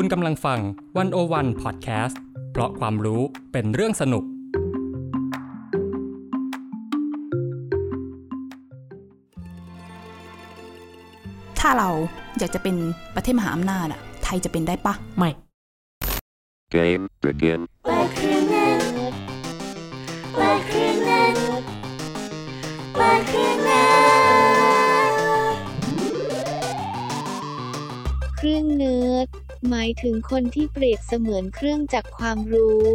คุณกำลังฟังวันโอวันพอดแคสต์เพราะความรู้เป็นเรื่องสนุก ถ้าเราอยากจะเป็นประเทศมหาอำนาจอะไทยจะเป็นได้ปะไม่ Game begin. หมายถึงคนที่เปรียบเสมือนเครื่องจักรความรู้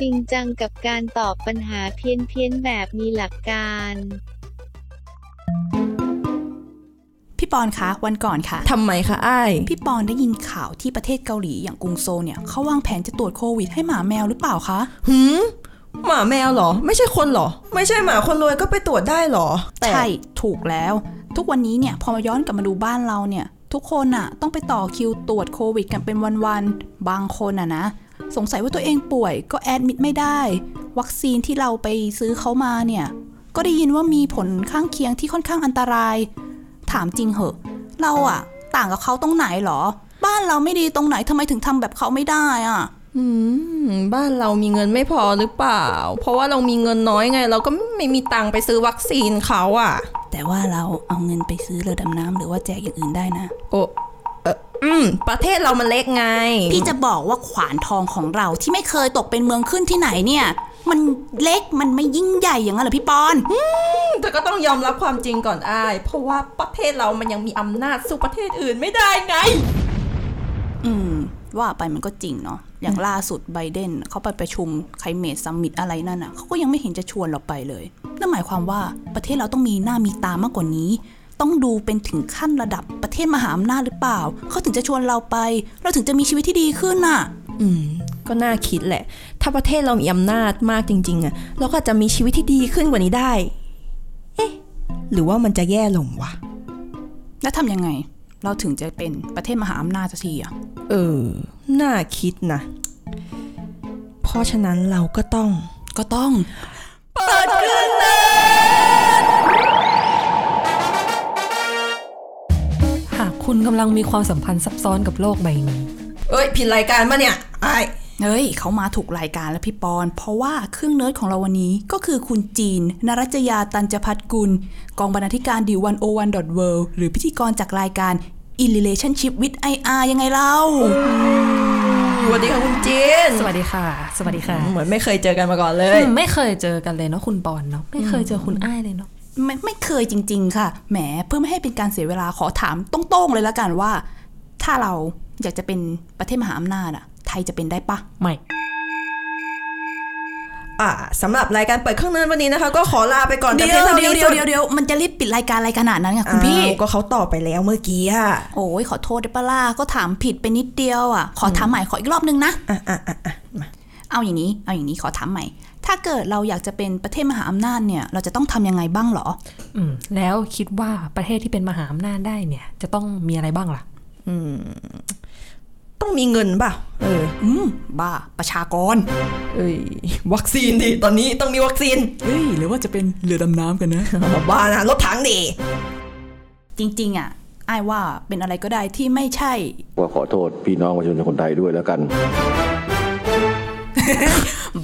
จริงจังกับการตอบปัญหาเพี้ยนเพี้ยนๆแบบมีหลักการ พี่ปอนคะวันก่อนค่ะ ทำไมคะอ้าย พี่ปอนได้ยินข่าวที่ประเทศเกาหลีอย่างกรุงโซลเนี่ยเขาวางแผนจะตรวจโควิดให้หมาแมวหรือเปล่าคะ หืมหมาแมวเหรอ ไม่ใช่คนเหรอ ไม่ใช่หมาคนรวยก็ไปตรวจได้เหรอแต่ ใช่ถูกแล้ว ทุกวันนี้เนี่ยพอมาย้อนกลับมาดูบ้านเราเนี่ย ทุกคนอะต้องไปต่อคิวตรวจโควิดกันเป็นวันๆ บางคนอะนะ สงสัยว่าตัวเองป่วยก็แอดมิดไม่ได้ วัคซีนที่เราไปซื้อเขามาเนี่ย ก็ได้ยินว่ามีผลข้างเคียงที่ค่อนข้างอันตราย ถามจริงเหอะ เราอะต่างกับเขาตรงไหนหรอ บ้านเราไม่ดีตรงไหนทำไมถึงทำแบบเขาไม่ได้อะอืมบ้านเรามีเงินไม่พอหรือเปล่า เพราะว่าเรามีเงินน้อยไง เราก็ไม่มีตังค์ไปซื้อวัคซีนเขาอะ แต่ว่าเราเอาเงินไปซื้อเรือดำน้ำหรือว่าแจกอย่างอื่นได้นะ โอ้เอออืม ประเทศเรามันเล็กไง พี่จะบอกว่าขวานทองของเราที่ไม่เคยตกเป็นเมืองขึ้นที่ไหนเนี่ย มันเล็กมันไม่ยิ่งใหญ่อย่างนั้นเหรอพี่ปอนแต่ก็ต้องยอมรับความจริงก่อนอ้าย เพราะว่าประเทศเรามันยังมีอำนาจสู้ประเทศอื่นไม่ได้ไง อืม ว่าไปมันก็จริงเนาะ อย่างล่าสุดไบเดนเขาไปประชุมไคลเมตซัมมิตอะไรนั่นอะเขาก็ยังไม่เห็นจะชวนเราไปเลย นั่นหมายความว่าประเทศเราต้องมีหน้ามีตามากกว่านี้ ต้องดูเป็นถึงขั้นระดับประเทศมหาอำนาจหรือเปล่า เขาถึงจะชวนเราไป เราถึงจะมีชีวิตที่ดีขึ้นน่ะ อืม ก็น่าคิดแหละ ถ้าประเทศเรามีอำนาจมากจริง ๆอะเราก็อาจจะมีชีวิตที่ดีขึ้นกว่านี้ได้ เอ๊ะ หรือว่ามันจะแย่ลงวะ แล้วทำยังไง เราถึงจะเป็นประเทศมหาอำนาจสักทีอะ เออ น่าคิดนะ เพราะฉะนั้นเราก็ต้อง ก็ต้อง เปิดเครื่องเนหากคุณกำลังมีความสัมพันธ์ซับซ้อนกับโลกใบนี้ เอ้ย ผิดรายการปะเนี่ยไอ้ายเฮ้ยเขามาถูกรายการแล้วพี่ปอน เพราะว่าเครื่องเนิร์ดของเราวันนี้ก็คือคุณจีน นรัจยาตันจพัฒกุล กองบรรณาธิการดิวันโอวันดอทเหรือพิธีกรจากรายการ In Relationship with IR ยังไงเล่าสวัสดีค่ะคุณจีนสวัสดีค่ะ สวัสดีค่ะ เหมือนไม่เคยเจอกันมาก่อนเลยอืมไม่เคยเจอกันเลยเนาะคุณปอนเนาะไม่เคยเจอคุณอ้ายเลยเนาะไม่ไม่เคยจริง ๆ ค่ะ แหม เพื่อไม่ให้เป็นการเสียเวลาขอถามตรงๆเลยละกันว่า ถ้าเราอยากจะเป็นประเทศมหาอำนาจอะไทยจะเป็นได้ปะไม่ อ่าสำหรับรายการเปิดเครื่องเนินวันนี้นะคะ ก็ขอลาไปก่อนแต่เดี๋เพียยงวเท่าเดี๋ยวนี้เดี๋ยวเดี๋ยวมันจะรีบปิดรายการอะไรขนาดนั้นอะคุณพี่อ้าวก็เขาตอบไปแล้วเมื่อกี้อะโอ้ยขอโทษได้ปะล่ะก็ถามผิดไปนิดเดียวอะขอถามใหม่ขออีกรอบนึงนะอะอะอะอะมาเอาอย่างนี้ เอาอย่างนี้ขอถามใหม่ ถ้าเกิดเราอยากจะเป็นประเทศมหาอำนาจเนี่ย เราจะต้องทำยังไงบ้างเหรอ อืม แล้วคิดว่าประเทศที่เป็นมหาอำนาจได้เนี่ย จะต้องมีอะไรบ้างล่ะ ต้องมีเงินเปล่าเออ อืม บ้า ประชากร เอ้ย วัคซีนดิ ตอนนี้ต้องมีวัคซีน เฮ้ย หรือว่าจะเป็นเรือดำน้ำกันนะ บ้านะรถถังดิ จริง ๆ อะไอ้ายว่าเป็นอะไรก็ได้ที่ไม่ใช่ ว่าขอโทษพี่น้องประชาชนคนไทยด้วยแล้วกัน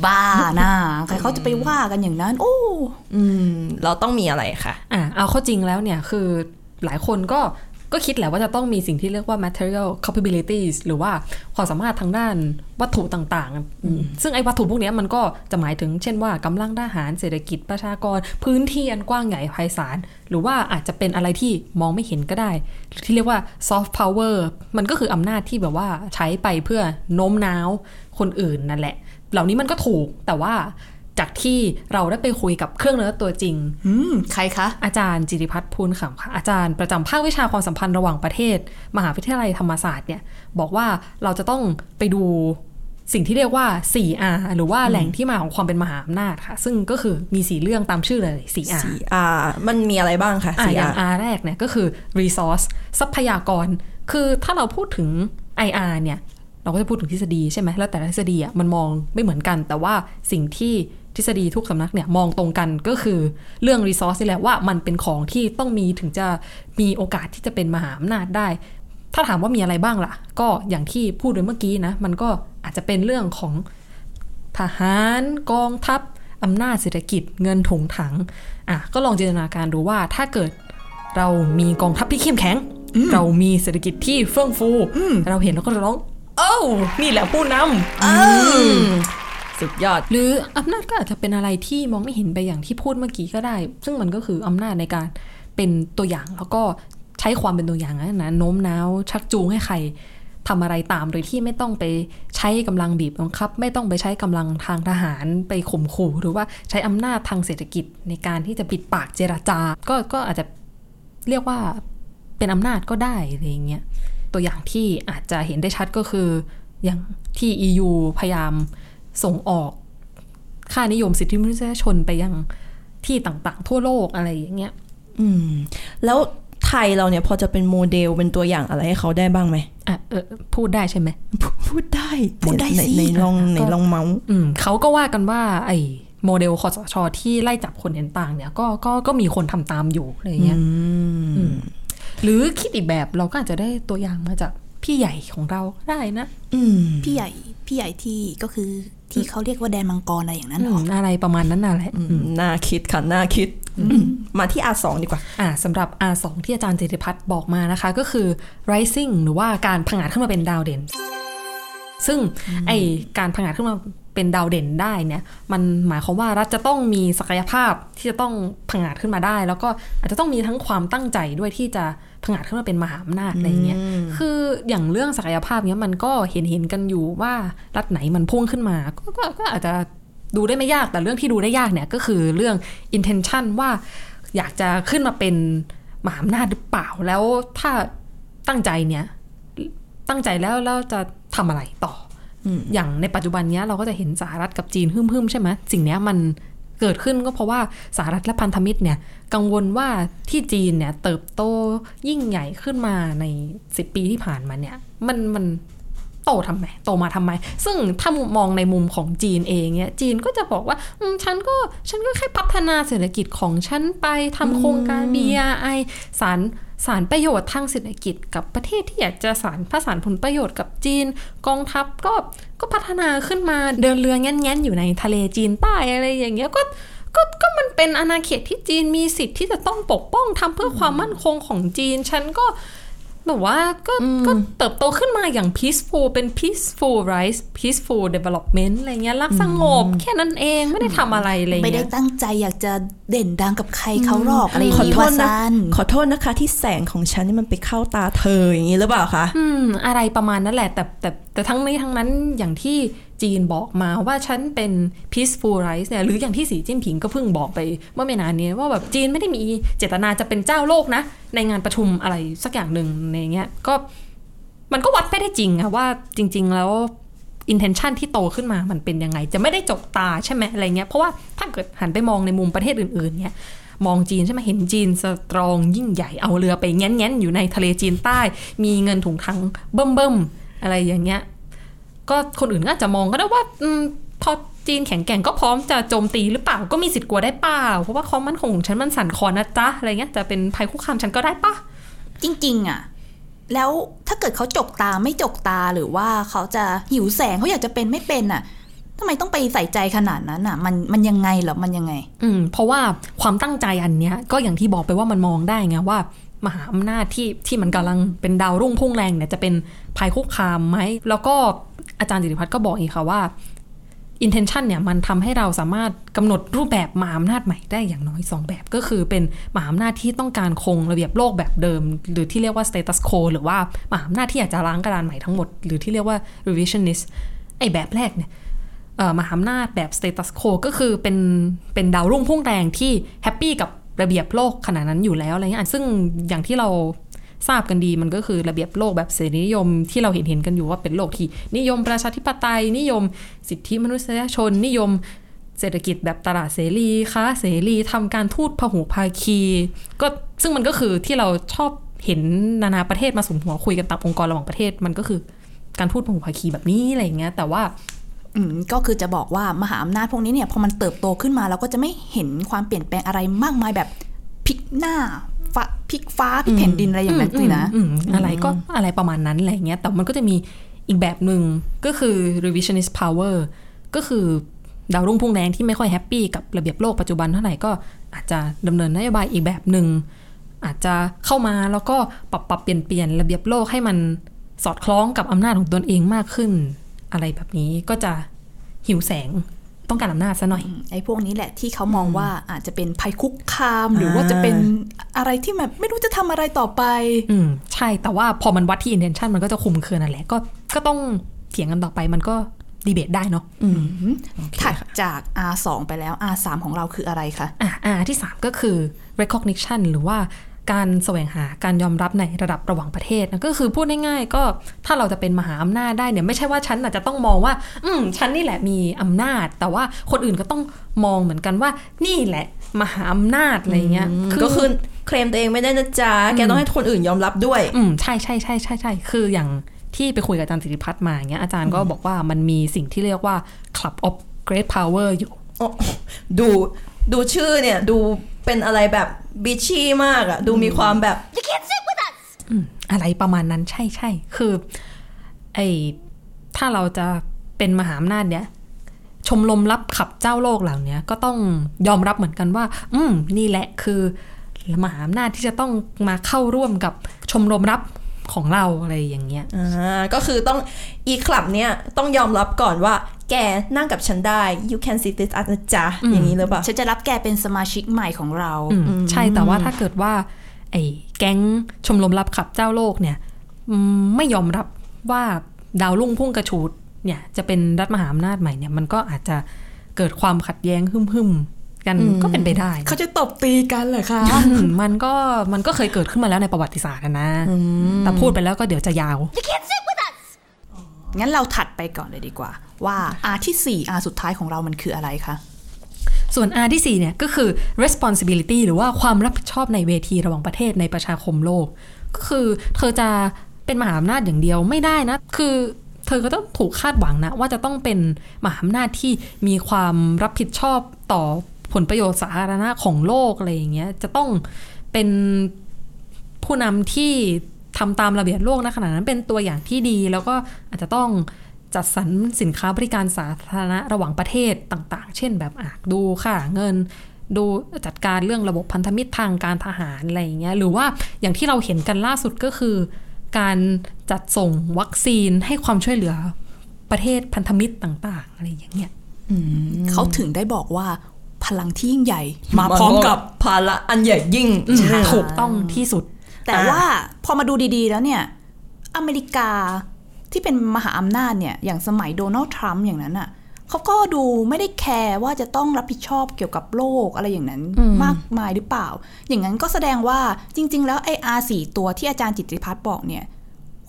บ้านะใครเขาจะไปว่ากันอย่างนั้น โอ้ อืม เราต้องมีอะไรคะอะเอาเข้าจริงแล้วเนี่ยคือหลายคนก็ ก็คิดแหละว่าจะต้องมีสิ่งที่เรียกว่า material capabilities หรือว่าความสามารถทางด้านวัตถุต่างๆอืมซึ่งไอ้วัตถุพวกเนี้ยมันก็จะหมายถึงเช่นว่ากำลังทหารเศรษฐกิจประชากร พื้นที่อันกว้างใหญ่ไพศาล หรือว่าอาจจะเป็นอะไรที่มองไม่เห็นก็ได้ ที่เรียกว่า soft power มันก็คืออำนาจที่แบบว่าใช้ไปเพื่อโน้มน้าวคนอื่นนั่นแหละ เหล่านี้มันก็ถูกแต่ว่า จากที่เราได้ไปคุยกับเครื่องเนิร์ดตัวจริงอืมใครคะ อาจารย์จิติพัฒน์พูนขำค่ะ อาจารย์ประจำภาควิชาความสัมพันธ์ระหว่างประเทศ มหาวิทยาลัยธรรมศาสตร์เนี่ย บอกว่าเราจะต้องไปดูสิ่งที่เรียกว่า 4R หรือว่าแหล่งที่มาของความเป็นมหาอำนาจค่ะ ซึ่งก็คือมีสีเรื่องตามชื่อเลย 4R อ่ามันมีอะไรบ้างคะอะสี่อย่างอะ R แรกเนี่ยก็คือ resource ทรัพยากร คือถ้าเราพูดถึง IR เนี่ย เราก็จะพูดถึงทฤษฎีใช่ไหมแล้วแต่ละทฤษฎีอะมันมองไม่เหมือนกัน แต่ว่าสิ่งที่ ทฤษฎีทุกสำนักเนี่ยมองตรงกันก็คือเรื่อง resource นี่แหละว่ามันเป็นของที่ต้องมีถึงจะมีโอกาสที่จะเป็นมหาอำนาจได้ ถ้าถามว่ามีอะไรบ้างล่ะ ก็อย่างที่พูดไปเมื่อกี้นะ มันก็อาจจะเป็นเรื่องของทหารกองทัพอำนาจเศรษฐกิจเงินถุงถังอะก็ลองจินตนาการดูว่าถ้าเกิดเรามีกองทัพที่เข้มแข็ง เรามีเศรษฐกิจที่เฟื่องฟู เราเห็นเราก็จะร้องโอ้านี่แหละผู้นำ สุดยอด หรืออำนาจก็อาจจะเป็นอะไรที่มองไม่เห็นไปอย่างที่พูดเมื่อกี้ก็ได้ ซึ่งมันก็คืออำนาจในการเป็นตัวอย่างแล้วก็ใช้ความเป็นตัวอย่างนั้นะโน้มน้าว ชักจูงให้ใครทำอะไรตามโดยที่ไม่ต้องไปใช้กำลังบีบบังคับ ไม่ต้องไปใช้กำลังทางทหารไปข่มขู่ หรือว่าใช้อำนาจทางเศรษฐกิจในการที่จะปิดปากเจรจาก็ก็อาจจะเรียกว่าเป็นอำนาจก็ได้อะไรเงี้ยตัวอย่างที่อาจจะเห็นได้ชัดก็คืออย่างที่ EU พยายาม ส่งออก ค่านิยมสิทธิมนุษยชนไปยังที่ต่างๆ ทั่วโลกอะไรอย่างเงี้ย อืม แล้วไทยเราเนี่ยพอจะเป็นโมเดลเป็นตัวอย่างอะไรให้เขาได้บ้างไหมอะเออพูดได้ใช่ไหมพูดได้พูดได้ในสิในลองในลองเมาส์อืมเขาก็ว่ากันว่า ไอ้โมเดลคอสชที่ไล่จับคนเห็นต่างเนี่ย ก็ก็ก็มีคนทำตามอยู่อะไรอย่างเงี้ยอืมหรือคิดอีกแบบเราก็อาจจะได้ตัวอย่างมาจาก พี่ใหญ่ของเราก็ได้นะอืมพี่ใหญ่พี่ใหญ่ที่ก็คือที่เขาเรียกว่าแดนมังกรอะไรอย่างนั้นเหรออืมอะไรประมาณนั้นน่ะแหละอืมน่าคิดค่ะน่าคิดมาที่ R2 ดีกว่า อ่าสำหรับ R2 ที่อาจารย์เจติพัฒน์บอกมานะคะ ก็คือ rising หรือว่าการผงาดขึ้นมาเป็นดาวเด่น ซึ่งไอการผงาดขึ้นมา เป็นดาวเด่นได้เนี่ยมันหมายความว่ารัฐจะต้องมีศักยภาพที่จะต้องผงาดขึ้นมาได้ แล้วก็อาจจะต้องมีทั้งความตั้งใจด้วยที่จะผงาดขึ้นมาเป็นมหาอำนาจอะไรเงี้ยคืออย่างเรื่องศักยภาพเนี้ยมันก็เห็นเห็นกันอยู่ว่ารัฐไหนมันพุ่งขึ้นมาก็ก็ก็อาจจะดูได้ไม่ยากแต่เรื่องที่ดูได้ยากเนี่ยก็คือเรื่อง intention ว่าอยากจะขึ้นมาเป็นมหาอำนาจหรือเปล่าแล้วถ้าตั้งใจเนี่ยตั้งใจแล้วแล้วจะทำอะไรต่อ ออย่างในปัจจุบันเนี้ยเราก็จะเห็นสหรัฐกับจีนฮึ่มๆใช่ไหมสิ่งเนี้ยมันเกิดขึ้นก็เพราะว่าสหรัฐและพันธมิตรเนี่ยกังวลว่าที่จีนเนี่ยเติบโตยิ่งใหญ่ขึ้นมาในสิบปีที่ผ่านมาเนี่ยมันมันโตทำไมโตมาทำไม ซึ่งถ้ามองในมุมของจีนเองเนี่ยจีนก็จะบอกว่าอืมฉันก็ฉันก็แค่พัฒนาเศรษฐกิจของฉันไปทำโครงการ BRI สาร สารประโยชน์ทางเศรษฐกิจกับประเทศที่อยากจะสารผสานผลประโยชน์กับจีน กองทัพก็ก็พัฒนาขึ้นมาเดินเรือแง่นๆอยู่ในทะเลจีนใต้อะไรอย่างเงี้ยก็ก็ก็มันเป็นอาณาเขตที่จีนมีสิทธิ์ที่จะต้องปกป้องทำเพื่อความมั่นคงของจีน ฉันก็ แบบว่าก็ก็เติบโตขึ้นมาอย่าง peaceful เป็น peaceful rise peaceful development อะไรเงี้ยรักสงบแค่นั้นเองไม่ได้ทำอะไรอะไรไม่ได้เงี้ยตั้งใจอยากจะเด่นดังกับใครเขาหรอกอะไรอย่างขอนี้โทว่าษนะซันขอโทษนะคะที่แสงของฉันนี่มันไปเข้าตาเธออย่างนี้หรือเปล่าคะอืมอะไรประมาณนั้นแหละแต่แต่แต่ทั้งนี้ทั้งนั้นอย่างที่จีนบอกมาว่าฉันเป็น peaceful rise เนี่ยหรืออย่างที่สีจิ้นผิงก็เพิ่งบอกไปเมื่อไม่นานนี้ว่าแบบจีนไม่ได้มีเจตนาจะเป็นเจ้าโลกนะ ในงานประชุมอะไรสักอย่างหนึ่งในเงี้ยก็มันก็วัดไม่ได้จริงอะว่าจริง ๆ แล้ว intention ที่โตขึ้นมามันเป็นยังไง จะไม่ได้จกตาใช่ไหมอะไรเงี้ยเพราะว่าถ้าเกิดหันไปมองในมุมประเทศอื่นๆเนี่ยมองจีนใช่ไหมเห็นจีนสตรองยิ่งใหญ่เอาเรือไปแง้นๆอยู่ในทะเลจีนใต้ มีเงินถุงทังเบิ่มๆ อะไรอย่างเงี้ย ก็คนอื่นก็อาจจะมองก็ได้ว่าอมพอจีนแข็งแกร่งก็พร้อมจะโจมตีหรือเปล่าก็มีสิทธิ์กลัวได้เปล่า เพราะว่าความมั่นคงของฉันมันสั่นคลอนนะจ๊ะอะไรเงี้ยจะเป็นภัยคุกคามฉันก็ได้ปะจริงๆอะแล้วถ้าเกิดเขาจกตาไม่จกตาหรือว่าเขาจะหิวแสงเขาอยากจะเป็นไม่เป็นอะทำไมต้องไปใส่ใจขนาดนั้นอะมันมันยังไงเหรอมันยังไง อืมเพราะว่าความตั้งใจอันเนี้ย ก็อย่างที่บอกไปว่ามันมองได้ไงว่า มหาอำนาจที่ที่มันกำลังเป็นดาวรุ่งพุ่งแรงเนี่ยจะเป็นภัยคุกคามไหม แล้วก็อาจารย์จิติพัฒน์ก็บอกอีกค่ะว่า intention เนี่ยมันทำให้เราสามารถกำหนดรูปแบบมหาอำนาจใหม่ได้อย่างน้อย 2 แบบ ก็คือเป็นมหาอำนาจที่ต้องการคงระเบียบโลกแบบเดิม หรือที่เรียกว่า status quo หรือว่ามหาอำนาจที่อยากจะล้างกระดานใหม่ทั้งหมด หรือที่เรียกว่า revisionist ไอ้แบบแรกเนี่ยเอ่อมหาอำนาจแบบ status quo ก็คือเป็นเป็นดาวรุ่งพุ่งแรงที่ happy กับ ระเบียบโลกขนาดนั้นอยู่แล้วอะไรเงี้ยซึ่งอย่างที่เราทราบกันดีมันก็คือระเบียบโลกแบบเสรีนิยมที่เราเห็นเห็นกันอยู่ว่าเป็นโลกที่ นิยมประชาธิปไตย นิยมสิทธิมนุษยชน นิยมเศรษฐกิจแบบตลาดเสรีค้าเสรีทำการทูตพหุภาคี ก็ซึ่งมันก็คือที่เราชอบเห็นนานาประเทศมาสมหัวคุยกันตามองค์กรระหว่างประเทศมันก็คือการทูตพหุภาคีแบบนี้อะไรอย่างเงี้ยแต่ว่า ก็คือจะบอกว่ามหาอำนาจพวกนี้เนี่ยพอมันเติบโตขึ้นมาเราก็จะไม่เห็นความเปลี่ยนแปลงอะไรมากมายแบบพลิกหน้าฟ้าพลิกฟ้าพลิกแผ่นดินอะไรอย่างนั้นสินะอืมอืมอะไรก็อะไรประมาณนั้นอะไรเงี้ยแต่มันก็จะมีอีกแบบหนึ่งก็คือ revisionist power ก็คือดาวรุ่งพุ่งแดงที่ไม่ค่อยแฮปปี้กับระเบียบโลกปัจจุบันเท่าไหร่ก็อาจจะดำเนินนโยบายอีกแบบหนึ่งอาจจะเข้ามาแล้วก็ปรับปรับเปลี่ยนเปลี่ยนระเบียบโลกให้มันสอดคล้องกับอำนาจของตนเองมากขึ้น อะไรแบบนี้ก็จะหิวแสงต้องการอำนาจซะหน่อย ไอ้พวกนี้แหละที่เขามองว่าอาจจะเป็นภัยคุกคาม หรือว่าจะเป็นอะไรที่แบบไม่รู้จะทำอะไรต่อไป อืมใช่แต่ว่าพอมันวัดที่ intention มันก็จะคุมเครือนั่นแหละก็ก็ต้องเถียงกันต่อไปมันก็ดีเบตได้เนาะถัดจาก R2 ไปแล้ว R3 ของเราคืออะไรคะอ่าอ่าที่ 3 ก็คือ recognition หรือว่า การแสวงหาการยอมรับในระดับระหว่างประเทศนะก็คือพูดง่ายๆ ก็ถ้าเราจะเป็นมหาอำนาจได้เนี่ยไม่ใช่ว่าฉันอาจจะต้องมองว่า อืมฉันนี่แหละมีอำนาจ แต่ว่าคนอื่นก็ต้องมองเหมือนกันว่า นี่แหละมหาอำนาจอะไรเงี้ยก็คือเคลมตัวเองไม่ได้นะจ๊ะแกต้องให้คนอื่นยอมรับด้วย อืมใช่ใช่ใช่ใช่ใช่คืออย่างที่ไปคุยกับอาจารย์สิริพัฒน์มาอย่างเงี้ยอาจารย์ก็บอกว่ามันมีสิ่งที่เรียกว่า club of great power อยู่โอ้ดูดูชื่อเนี่ยดู เป็นอะไรแบบบิชชี่มากอะดูมีความแบบอะไรประมาณนั้นใช่ใช่คือไอถ้าเราจะเป็นมหาอำนาจเนี่ยชมรมรับขับเจ้าโลกเหล่านี้ก็ต้องยอมรับเหมือนกันว่า อืม นี่แหละคือมหาอำนาจที่จะต้องมาเข้าร่วมกับชมรมรับของเราอะไรอย่างเงี้ยอ่าก็คือต้องอีคลับเนี่ยต้องยอมรับก่อนว่า แกนั่งกับฉันได้ you can sit with us นะจ๊ะอย่างนี้หรือเปล่าฉันจะรับแกเป็นสมาชิกใหม่ของเราอืมใช่แต่ว่าถ้าเกิดว่า ไอ้แก๊งชมรมรับขับเจ้าโลกเนี่ยอืมไม่ยอมรับว่าดาวรุ่งพุ่งกระชูดเนี่ยจะเป็นรัฐมหาอำนาจใหม่เนี่ยมันก็อาจจะเกิดความขัดแย้งหึมๆกันก็เป็นไปได้ เขาจะตบตีกันเหรอคะอืมมันก็มันก็เคยเกิดขึ้นมาแล้วในประวัติศาสตร์อะนะแต่พูดไปแล้วก็เดี๋ยวจะยาวงั้นเราถัดไปก่อนเลยดีกว่า ว่า R ที่ 4 R สุดท้ายของเรามันคืออะไรคะส่วน R ที่ 4 เนี่ยก็คือ responsibility หรือว่าความรับผิดชอบในเวทีระหว่างประเทศในประชาคมโลก ก็คือเธอจะเป็นมหาอำนาจอย่างเดียวไม่ได้นะ คือเธอก็ต้องถูกคาดหวังนะ ว่าจะต้องเป็นมหาอำนาจที่มีความรับผิดชอบต่อผลประโยชน์สาธารณะของโลกอะไรอย่างเงี้ยจะต้องเป็นผู้นำที่ทำตามระเบียบโลกนะขณะนั้นเป็นตัวอย่างที่ดีแล้วก็อาจจะต้อง จัดสรรสินค้าบริการสาธารณะระหว่างประเทศต่าง ๆ เช่นแบบอะดูค่าเงิน ดูจัดการเรื่องระบบพันธมิตรทางการทหารอะไรอย่างเงี้ยหรือว่าอย่างที่เราเห็นกันล่าสุดก็คือ การจัดส่งวัคซีนให้ความช่วยเหลือประเทศพันธมิตรต่าง ๆ อะไรอย่างเงี้ยเขาถึงได้บอกว่าพลังที่ยิ่งใหญ่ มาพร้อมกับภาระอันใหญ่ยิ่งถูกต้องที่สุด แต่ว่าพอมาดูดีๆแล้วเนี่ย อเมริกา ที่เป็นมหาอำนาจเนี่ยอย่างสมัยโดนัลด์ทรัมป์อย่างนั้นอะเขาก็ดูไม่ได้แคร์ว่าจะต้องรับผิดชอบเกี่ยวกับโลกอะไรอย่างนั้นมากมายหรือเปล่า อย่างนั้นก็แสดงว่าจริง ๆ แล้วไออาร์สี่ตัวที่อาจารย์จิตติพัฒน์บอกเนี่ย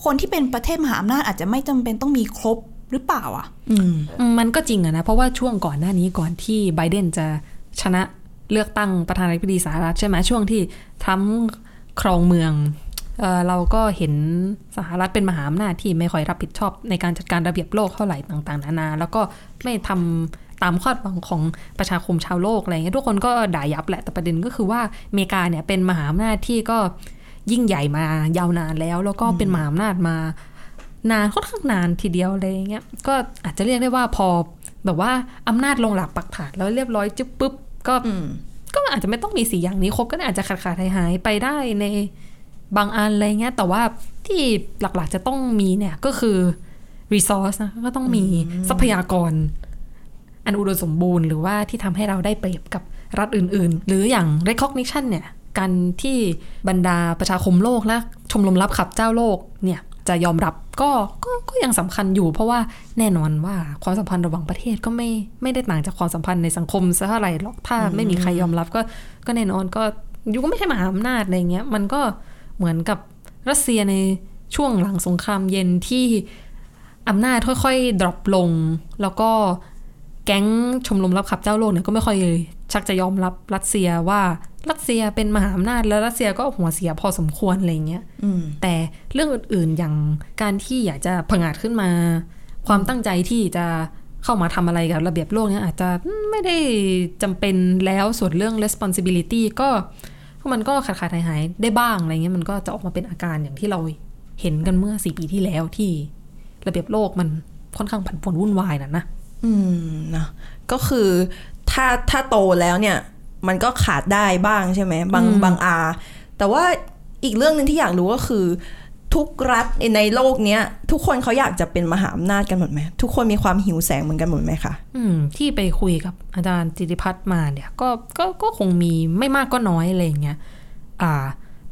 คนที่เป็นประเทศมหาอำนาจอาจจะไม่จำเป็นต้องมีครบหรือเปล่าอะ อืมมันก็จริงอะนะ เพราะว่าช่วงก่อนหน้านี้ก่อนที่ไบเดนจะชนะเลือกตั้งประธานาธิบดีสหรัฐใช่ไหมช่วงที่ทรัมป์ครองเมือง เเราก็เห็นสหรัฐเป็นมหาอำนาจที่ไม่ค่อยรับผิดชอบในการจัดการระเบียบโลกเท่าไหร่ต่าง ๆ นานา แล้วก็ไม่ทำตามคาดหวังของประชาคมชาวโลกอะไรเงี้ยทุกคนก็ด่ายับแหละแต่ประเด็นก็คือว่าอเมริกาเนี่ยเป็นมหาอำนาจที่ก็ยิ่งใหญ่มายาวนานแล้ว แล้วก็เป็นมหาอำนาจมานานค่อนข้างนานทีเดียวอะไรอย่างเงี้ยก็อาจจะเรียกได้ว่าพอแบบว่าอำนาจลงหลักปักฐานแล้วเรียบร้อยจุ๊บปุ๊บก็ก็อาจจะไม่ต้องมีสีอย่างนี้ครบก็อาจจะขาดขาดหายหายไปได้ใน บางอันอะไรเงี้ย แต่ว่าที่หลักๆจะต้องมีเนี่ยก็คือ resource นะก็ต้องมีทรัพยากร อันอุดมสมบูรณ์หรือว่าที่ทำให้เราได้เปรียบกับรัฐอื่น ๆ หรืออย่าง recognition เนี่ยการที่บรรดาประชาคมโลกและชมรมรับขับเจ้าโลกเนี่ยจะยอมรับก็ก็ก็ยังสำคัญอยู่ เพราะว่าแน่นอนว่าความสัมพันธ์ระหว่างประเทศก็ไม่ไม่ได้ต่างจากความสัมพันธ์ในสังคมซะเท่าไหร่หรอกถ้าไม่มีใครยอมรับก็ก็แน่นอนก็อยู่ก็ไม่ใช่มหาอำนาจอะไรเงี้ยมันก็ เหมือนกับรัสเซียในช่วงหลังสงครามเย็นที่อำนาจค่อยๆดรอปลง แล้วก็แก๊งชมรมรับขับเจ้าโลกเนี่ยก็ไม่ค่อยชักจะยอมรับรัสเซียว่ารัสเซียเป็นมหาอำนาจแล้วรัสเซียก็หัวเสียพอสมควรอะไรเงี้ยแต่เรื่องอื่นๆอย่างการที่อยากจะผงาดขึ้นมา ความตั้งใจที่จะเข้ามาทำอะไรกับระเบียบโลกเนี่ยอาจจะไม่ได้จำเป็นแล้วส่วนเรื่อง responsibility ก็ มันก็ขาดขาดหายหายๆได้บ้างอะไรเงี้ยมันก็จะออกมาเป็นอาการอย่างที่เราเห็นกันเมื่อสี่ปีที่แล้วที่ระเบียบโลกมันค่อนข้างผันผวนวุ่นวายนะนะอืมนะก็คือถ้าถ้าโตแล้วเนี่ย มันก็ขาดได้บ้างใช่ไหมบางอืมบางอา แต่ว่าอีกเรื่องหนึ่งที่อยากรู้ก็คือ ทุกรัฐในโลกเนี้ย ทุกคนเขาอยากจะเป็นมหาอำนาจกันหมดไหมทุกคนมีความหิวแสงเหมือนกันหมดไหมคะอืม ที่ไปคุยกับอาจารย์จิติพัฒน์มาเนี่ย ก็ก็ก็คงมีไม่มากก็น้อยอะไรอย่างเงี้ยอ่า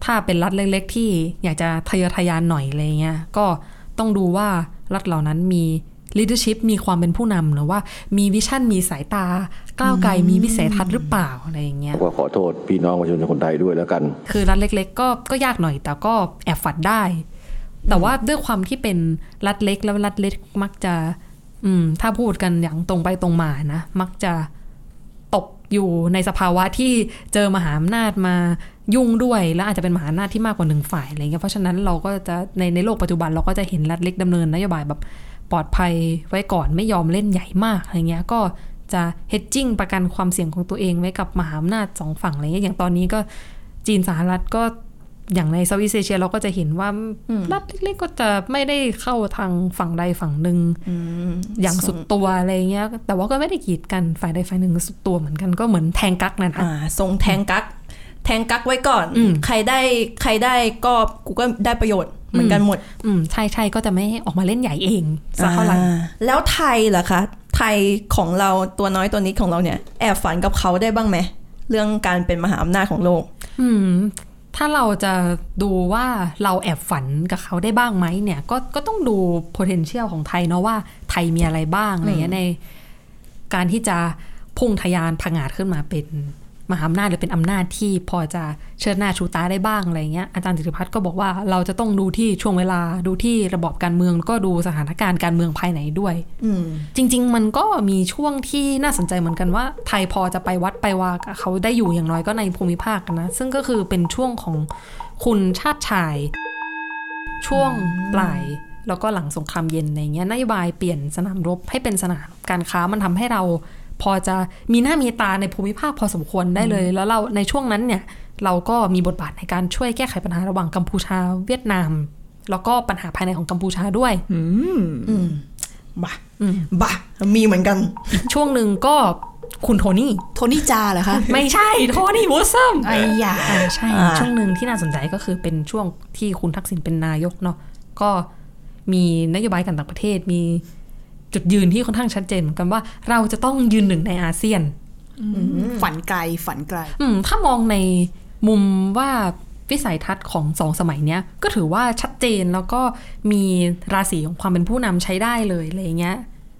ถ้าเป็นรัฐเล็ก ๆ ที่อยากจะทะเยอทะยานหน่อยอะไรเงี้ยก็ต้องดูว่ารัฐเหล่านั้นมี leadership มีความเป็นผู้นำหรือว่า มีวิชั่นมีสายตา ก้าวไกลมีวิสัยทัศน์หรือเปล่าอะไรอย่างเงี้ยก็ขอโทษพี่น้องประชาชนคนไทยด้วยแล้วกัน คือรัฐเล็ก ๆ ก็ก็ยากหน่อยแต่ก็แอบฝันได้ แต่ว่าด้วยความที่เป็นรัฐเล็กแล้วรัฐเล็กมักจะ อืม ถ้าพูดกันอย่างตรงไปตรงมานะมักจะตกอยู่ในสภาวะที่เจอมหาอำนาจมายุ่งด้วยแล้วอาจจะเป็นมหาอำนาจที่มากกว่าหนึ่งฝ่ายอะไรเงี้ยเพราะฉะนั้นเราก็จะในในโลกปัจจุบันเราก็จะเห็นรัฐเล็กดำเนินนโยบายแบบ ปลอดภัยไว้ก่อนไม่ยอมเล่นใหญ่มากอะไรเงี้ยก็จะเฮดจิ้งประกันความเสี่ยงของตัวเองไว้กับมหาอำนาจสองฝั่งอะไรเงี้ยอย่างตอนนี้ก็จีนสหรัฐก็อย่างในเซาท์อีสเอเชียเราก็จะเห็นว่ารัฐเล็กๆก็จะไม่ได้เข้าทางฝั่งใดฝั่งหนึ่งอย่างสุดตัวอะไรเงี้ย แต่ว่าก็ไม่ได้กีดกันฝ่ายใดฝ่ายหนึ่งสุดตัวเหมือนกันก็เหมือนแทงกักนั่นอ่าค่ะทรงแทงกัก แทงกักไว้ก่อนอืมใครได้ใครได้ก็กูก็ได้ประโยชน์เหมือนกันหมด อืมใช่ใช่ก็จะไม่ออกมาเล่นใหญ่เองสักเท่าไหร่อ่าแล้วไทยเหรอคะ ไทยของเราตัวน้อยตัวนี้ของเราเนี่ย แอบฝันกับเขาได้บ้างไหม เรื่องการเป็นมหาอำนาจของโลก อืม ถ้าเราจะดูว่าเราแอบฝันกับเขาได้บ้างไหมเนี่ย ก็ก็ต้องดู potential ของไทยเนาะว่าไทยมีอะไรบ้างอะไรเงี้ยใน การที่จะพุ่งทะยานผงาดขึ้นมาเป็น มหาอำนาจหรือเป็นอำนาจที่พอจะเชิดหน้าชูตาได้บ้างอะไรเงี้ยอาจารย์จิติพัฒน์ก็บอกว่าเราจะต้องดูที่ช่วงเวลาดูที่ระบอบการเมืองแล้วก็ดูสถานการณ์การเมืองภายในด้วยอืมจริง ๆ มันก็มีช่วงที่น่าสนใจเหมือนกันว่า ไทยพอจะไปวัดไปวากับเขาได้อยู่อย่างน้อยก็ในภูมิภาคนะซึ่งก็คือเป็นช่วงของคุณชาติชาย ช่วงปลายแล้วก็หลังสงครามเย็นอะไรเงี้ยนโยบายเปลี่ยนสนามรบให้เป็นสนามการค้ามันทำให้เรา พอจะมีหน้ามีตาในภูมิภาคพอสมควรได้เลย แล้วเราในช่วงนั้นเนี่ยเราก็มีบทบาทในการช่วยแก้ไขปัญหาระหว่างกัมพูชาเวียดนาม แล้วก็ปัญหาภายในของกัมพูชาด้วยอืมบ้าบ้ามีเหมือนกัน ช่วงหนึ่งก็คุณโทนี่ โทนี่จาเหรอคะ ไม่ใช่ โทนี่วูซัมไอ้ยาอ่าใช่อ่าช่วงหนึ่งที่น่าสนใจก็คือเป็นช่วงที่คุณทักษิณเป็นนายกเนาะก็มีนโยบายการต่างประเทศมี จุดยืนที่ค่อนข้างชัดเจนเหมือนกันว่าเราจะต้องยืนหนึ่งในอาเซียนฝันไกลฝันไกลอืมถ้ามองในมุมว่าวิสัยทัศน์ของสองสมัยเนี้ยก็ถือว่าชัดเจนแล้วก็มีราศีของความเป็นผู้นำใช้ได้เลยอะไรเงี้ย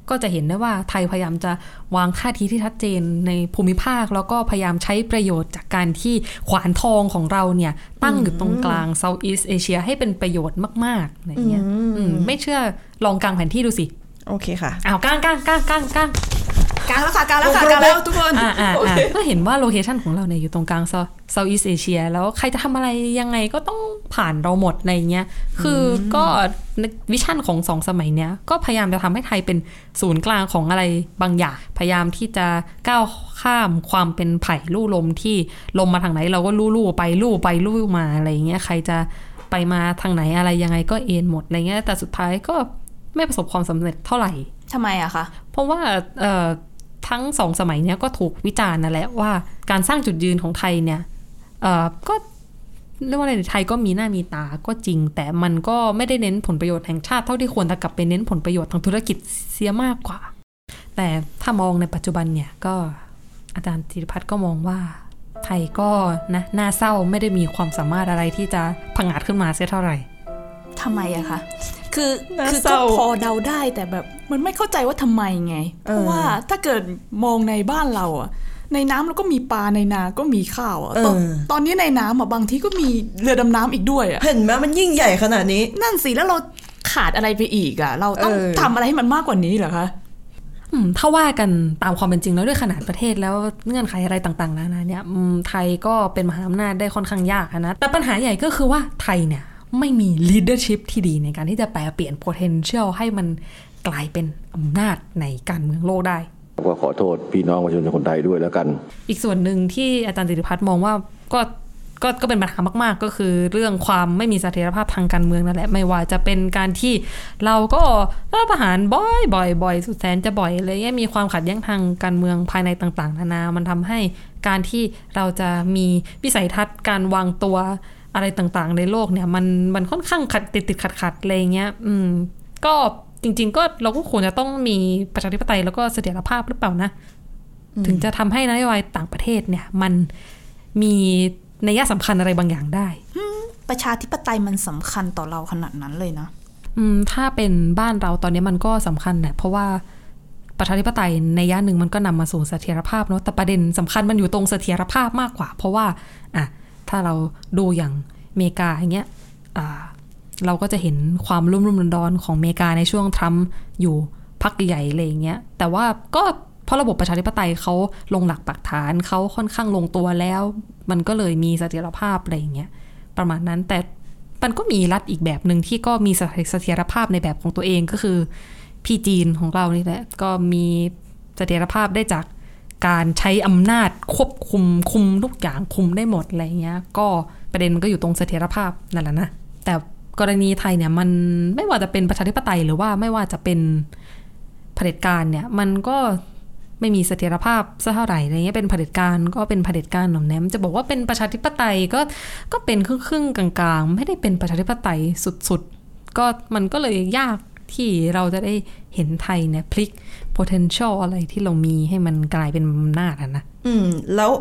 ก็จะเห็นได้ว่าไทยพยายามจะวางท่าทีที่ชัดเจนในภูมิภาค แล้วก็พยายามใช้ประโยชน์จากการที่ขวานทองของเราเนี่ย ตั้งอยู่ตรงกลาง Southeast Asia ให้เป็นประโยชน์มากๆอะไรเงี้ยอืมไม่เชื่อลองกางแผนที่ดูสิ โอเคค่ะอ้าวกางกางกางกางกางกลางแล้วค่ะกลางแล้วค่ะกลางแล้วทุกคนอ่าอ่าโออ่าเคก็เห็นว่า location ของเราเนี่ยอยู่ตรงกลาง Southeast Asia แล้วใครจะทำอะไรยังไงก็ต้องผ่านเราหมดในเงี้ยคือก็วิชั่นของสองสมัยเนี้ยก็พยายามจะทำให้ไทยเป็นศูนย์กลางของอะไรบางอย่าง พยายามที่จะก้าวข้ามความเป็นไผ่ลู่ลมที่ลมมาทางไหนเราก็ลู่ลู่ไปลู่ไปลู่มาอะไรเงี้ยใครจะไปมาทางไหนอะไรยังไงก็เอ็นหมดอะไรเงี้ยแต่สุดท้ายก็ ไม่ประสบความสำเร็จเท่าไหร่ทำไมอะคะเพราะว่าเอ่อทั้งสองสมัยเนี้ยก็ถูกวิจารณ์นั่นแหละว่าการสร้างจุดยืนของไทยเนี่ยเอ่อก็เรียกว่าอะไรไทยก็มีหน้ามีตาก็จริง แต่มันก็ไม่ได้เน้นผลประโยชน์แห่งชาติเท่าที่ควรแต่กลับไปเน้นผลประโยชน์ทางธุรกิจเสียมากกว่า แต่ถ้ามองในปัจจุบันเนี่ยก็อาจารย์ธีรพัฒน์ก็มองว่า ไทยก็นะน่าเศร้าไม่ได้มีความสามารถอะไรที่จะพังอาจขึ้นมาเสียเท่าไหร่ทำไมอะคะ คือน่าคือเศก็ร้าพอเดาได้แต่แบบมันไม่เข้าใจว่าทำไมไง เพราะว่าถ้าเกิดมองในบ้านเราอะในน้ำเราก็มีปลาในนาก็มีข้าวอะตอนเออตอนนี้ในน้ำอะบางทีก็มีเรือดำน้ำอีกด้วยอะเห็นไหมมันยิ่งใหญ่ขนาดนี้ นั่นสิแล้วเราขาดอะไรไปอีกอะเราต้องเออทำอะไรให้มันมากกว่านี้เหรอคะอืมถ้าว่ากันตามความเป็นจริงแล้วด้วยขนาดประเทศแล้วเงื่อนไขอะไรต่างๆนานาเนี่ยอืมไทยก็เป็นมหาอำนาจได้ค่อนข้างยากอะนะแต่ปัญหาใหญ่ก็คือว่าไทยเนี่ย ไม่มี leadership ที่ดีในการที่จะแปลเปลี่ยน potential ให้มันกลายเป็นอำนาจในการเมืองโลกได้ ก็ขอโทษพี่น้องประชาชนคนไทยด้วยแล้วกัน อีกส่วนหนึ่งที่อาจารย์จิติพัฒน์มองว่าก็ก็ก็เป็นปัญหามาก ๆ ก็คือเรื่องความไม่มีเสถียรภาพทางการเมืองนั่นแหละ ไม่ว่าจะเป็นการที่เราก็รัฐประหารบ่อยบ่อยบ่อยสุดแสนจะบ่อยเลยเนี่ยมีความขัดแย้งทางการเมืองภายในต่าง ๆ นานา มันทำให้การที่เราจะมีวิสัยทัศน์การวางตัว อะไรต่างๆ ในโลกเนี่ย มันมันค่อนข้างขัดติดติดขัดขัดๆอะไรเงี้ย อืม ก็จริง ๆ ก็เราก็ควรจะต้องมีประชาธิปไตยแล้วก็เสถียรภาพหรือเปล่านะ ถึงจะทำให้นโยบายต่างประเทศเนี่ย มันมีนัยสำคัญอะไรบางอย่างได้ ประชาธิปไตยมันสำคัญต่อเราขนาดนั้นเลยนะอืมถ้าเป็นบ้านเราตอนนี้มันก็สำคัญแหละเพราะว่าประชาธิปไตยในย่านหนึ่งมันก็นำมาสู่เสถียรภาพเนาะแต่ประเด็นสำคัญมันอยู่ตรงเสถียรภาพมากกว่า เพราะว่าอะ ถ้าเราดูอย่างอเมริกาอย่างเงี้ยเราก็จะเห็นความรุ่มรุ่มดอนของอเมริกาในช่วงทรัมป์อยู่พักใหญ่ๆอะไรอย่างเงี้ย แต่ว่าก็เพราะระบบประชาธิปไตยเขาลงหลักปักฐานเขาค่อนข้างลงตัวแล้ว มันก็เลยมีเสถียรภาพอะไรอย่างเงี้ยประมาณนั้นแต่มันก็มีรัฐอีกแบบหนึ่งที่ก็มีเสถียรภาพในแบบของตัวเองก็คือพี่จีนของเรานี่แหละก็มีเสถียรภาพได้จาก การใช้อำนาจควบคุมคุมทุกอย่างคุมได้หมดอะไรเงี้ย ก็ประเด็นมันก็อยู่ตรงเสถียรภาพนั่นแหละนะ แต่กรณีไทยเนี่ยมันไม่ว่าจะเป็นประชาธิปไตยหรือว่าไม่ว่าจะเป็นเผด็จการเนี่ย มันก็ไม่มีเสถียรภาพซะเท่าไหร่อะไรเงี้ยเป็นเผด็จการก็เป็นเผด็จการหน่อมแนมจะบอกว่าเป็นประชาธิปไตยก็ก็เป็นครึ่งๆกลางๆ ไม่ได้เป็นประชาธิปไตยสุดๆก็มันก็เลยยากที่เราจะได้เห็นไทยเนี่ยพลิก potential อะไรที่เรามีให้มันกลายเป็นอำนาจอะนะอืม แล้ว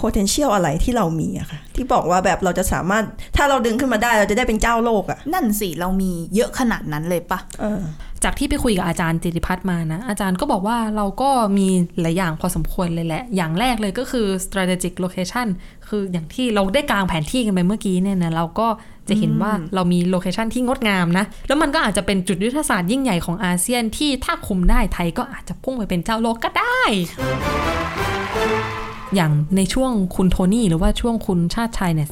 potential อะไรที่เรามีอะค่ะที่บอกว่าแบบเราจะสามารถถ้าเราดึงขึ้นมาได้เราจะได้เป็นเจ้าโลกอะนั่นสิเรามีเยอะขนาดนั้นเลยปะเออจากที่ไปคุยกับอาจารย์จิติพัฒน์มานะ อาจารย์ก็บอกว่าเราก็มีหลายอย่างพอสมควรเลยแหละ อย่างแรกเลยก็คือ strategic location คืออย่างที่เราได้กลางแผนที่กันไปเมื่อกี้เนี่ยนะเราก็ จะเห็นว่าเรามี location ที่งดงามนะ แล้วมันก็อาจจะเป็นจุดยุทธศาสตร์ยิ่งใหญ่ของอาเซียนที่ถ้าคุมได้ไทยก็อาจจะพุ่งไปเป็นเจ้าโลกก็ได้อย่างในช่วงคุณโทนี่หรือว่าช่วงคุณชาติชายเนี่ย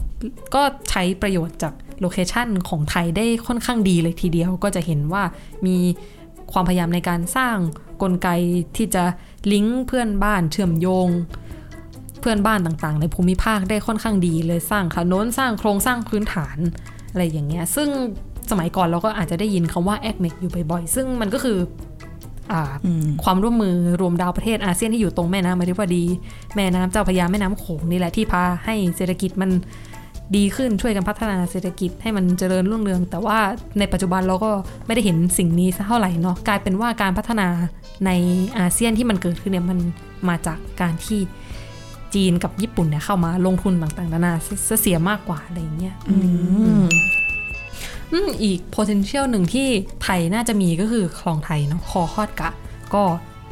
ก็ใช้ประโยชน์จาก location ของไทยได้ค่อนข้างดีเลยทีเดียวก็จะเห็นว่ามีความพยายามในการสร้างกลไกที่จะลิงก์เพื่อนบ้านเชื่อมโยงเพื่อนบ้านต่างๆ ในภูมิภาคได้ค่อนข้างดีเลยสร้างถนนสร้างโครงสร้างพื้นฐานอะไรอย่างเงี้ยซึ่งสมัยก่อนเราก็อาจจะได้ยินคำว่า a c m e c อยู่บ่อยๆ ซึ่งมันก็คืออ่าความร่วมมือรวมดาวประเทศอาเซียนที่อยู่ตรงแม่น้ำอธิบดี แม่น้ำเจ้าพระยาแม่น้ำโขงนี่แหละที่พาให้เศรษฐกิจมันดีขึ้นช่วยกันพัฒนาเศรษฐกิจให้มันเจริญรุ่งเรือง แต่ว่าในปัจจุบันเราก็ไม่ได้เห็นสิ่งนี้สักเท่าไหร่เนาะกลายเป็นว่าการพัฒนาในอาเซียนที่มันเกิดขึ้นเนี่ยมันมาจากการที่ จีนกับญี่ปุ่นเนี่ยเข้ามาลงทุนต่างๆนานาซะเสียมากกว่าอะไรอย่างเงี้ยอืมอีก potential หนึ่งที่ไทยน่าจะมีก็คือคลองไทยเนาะคอฮอดกะ ก็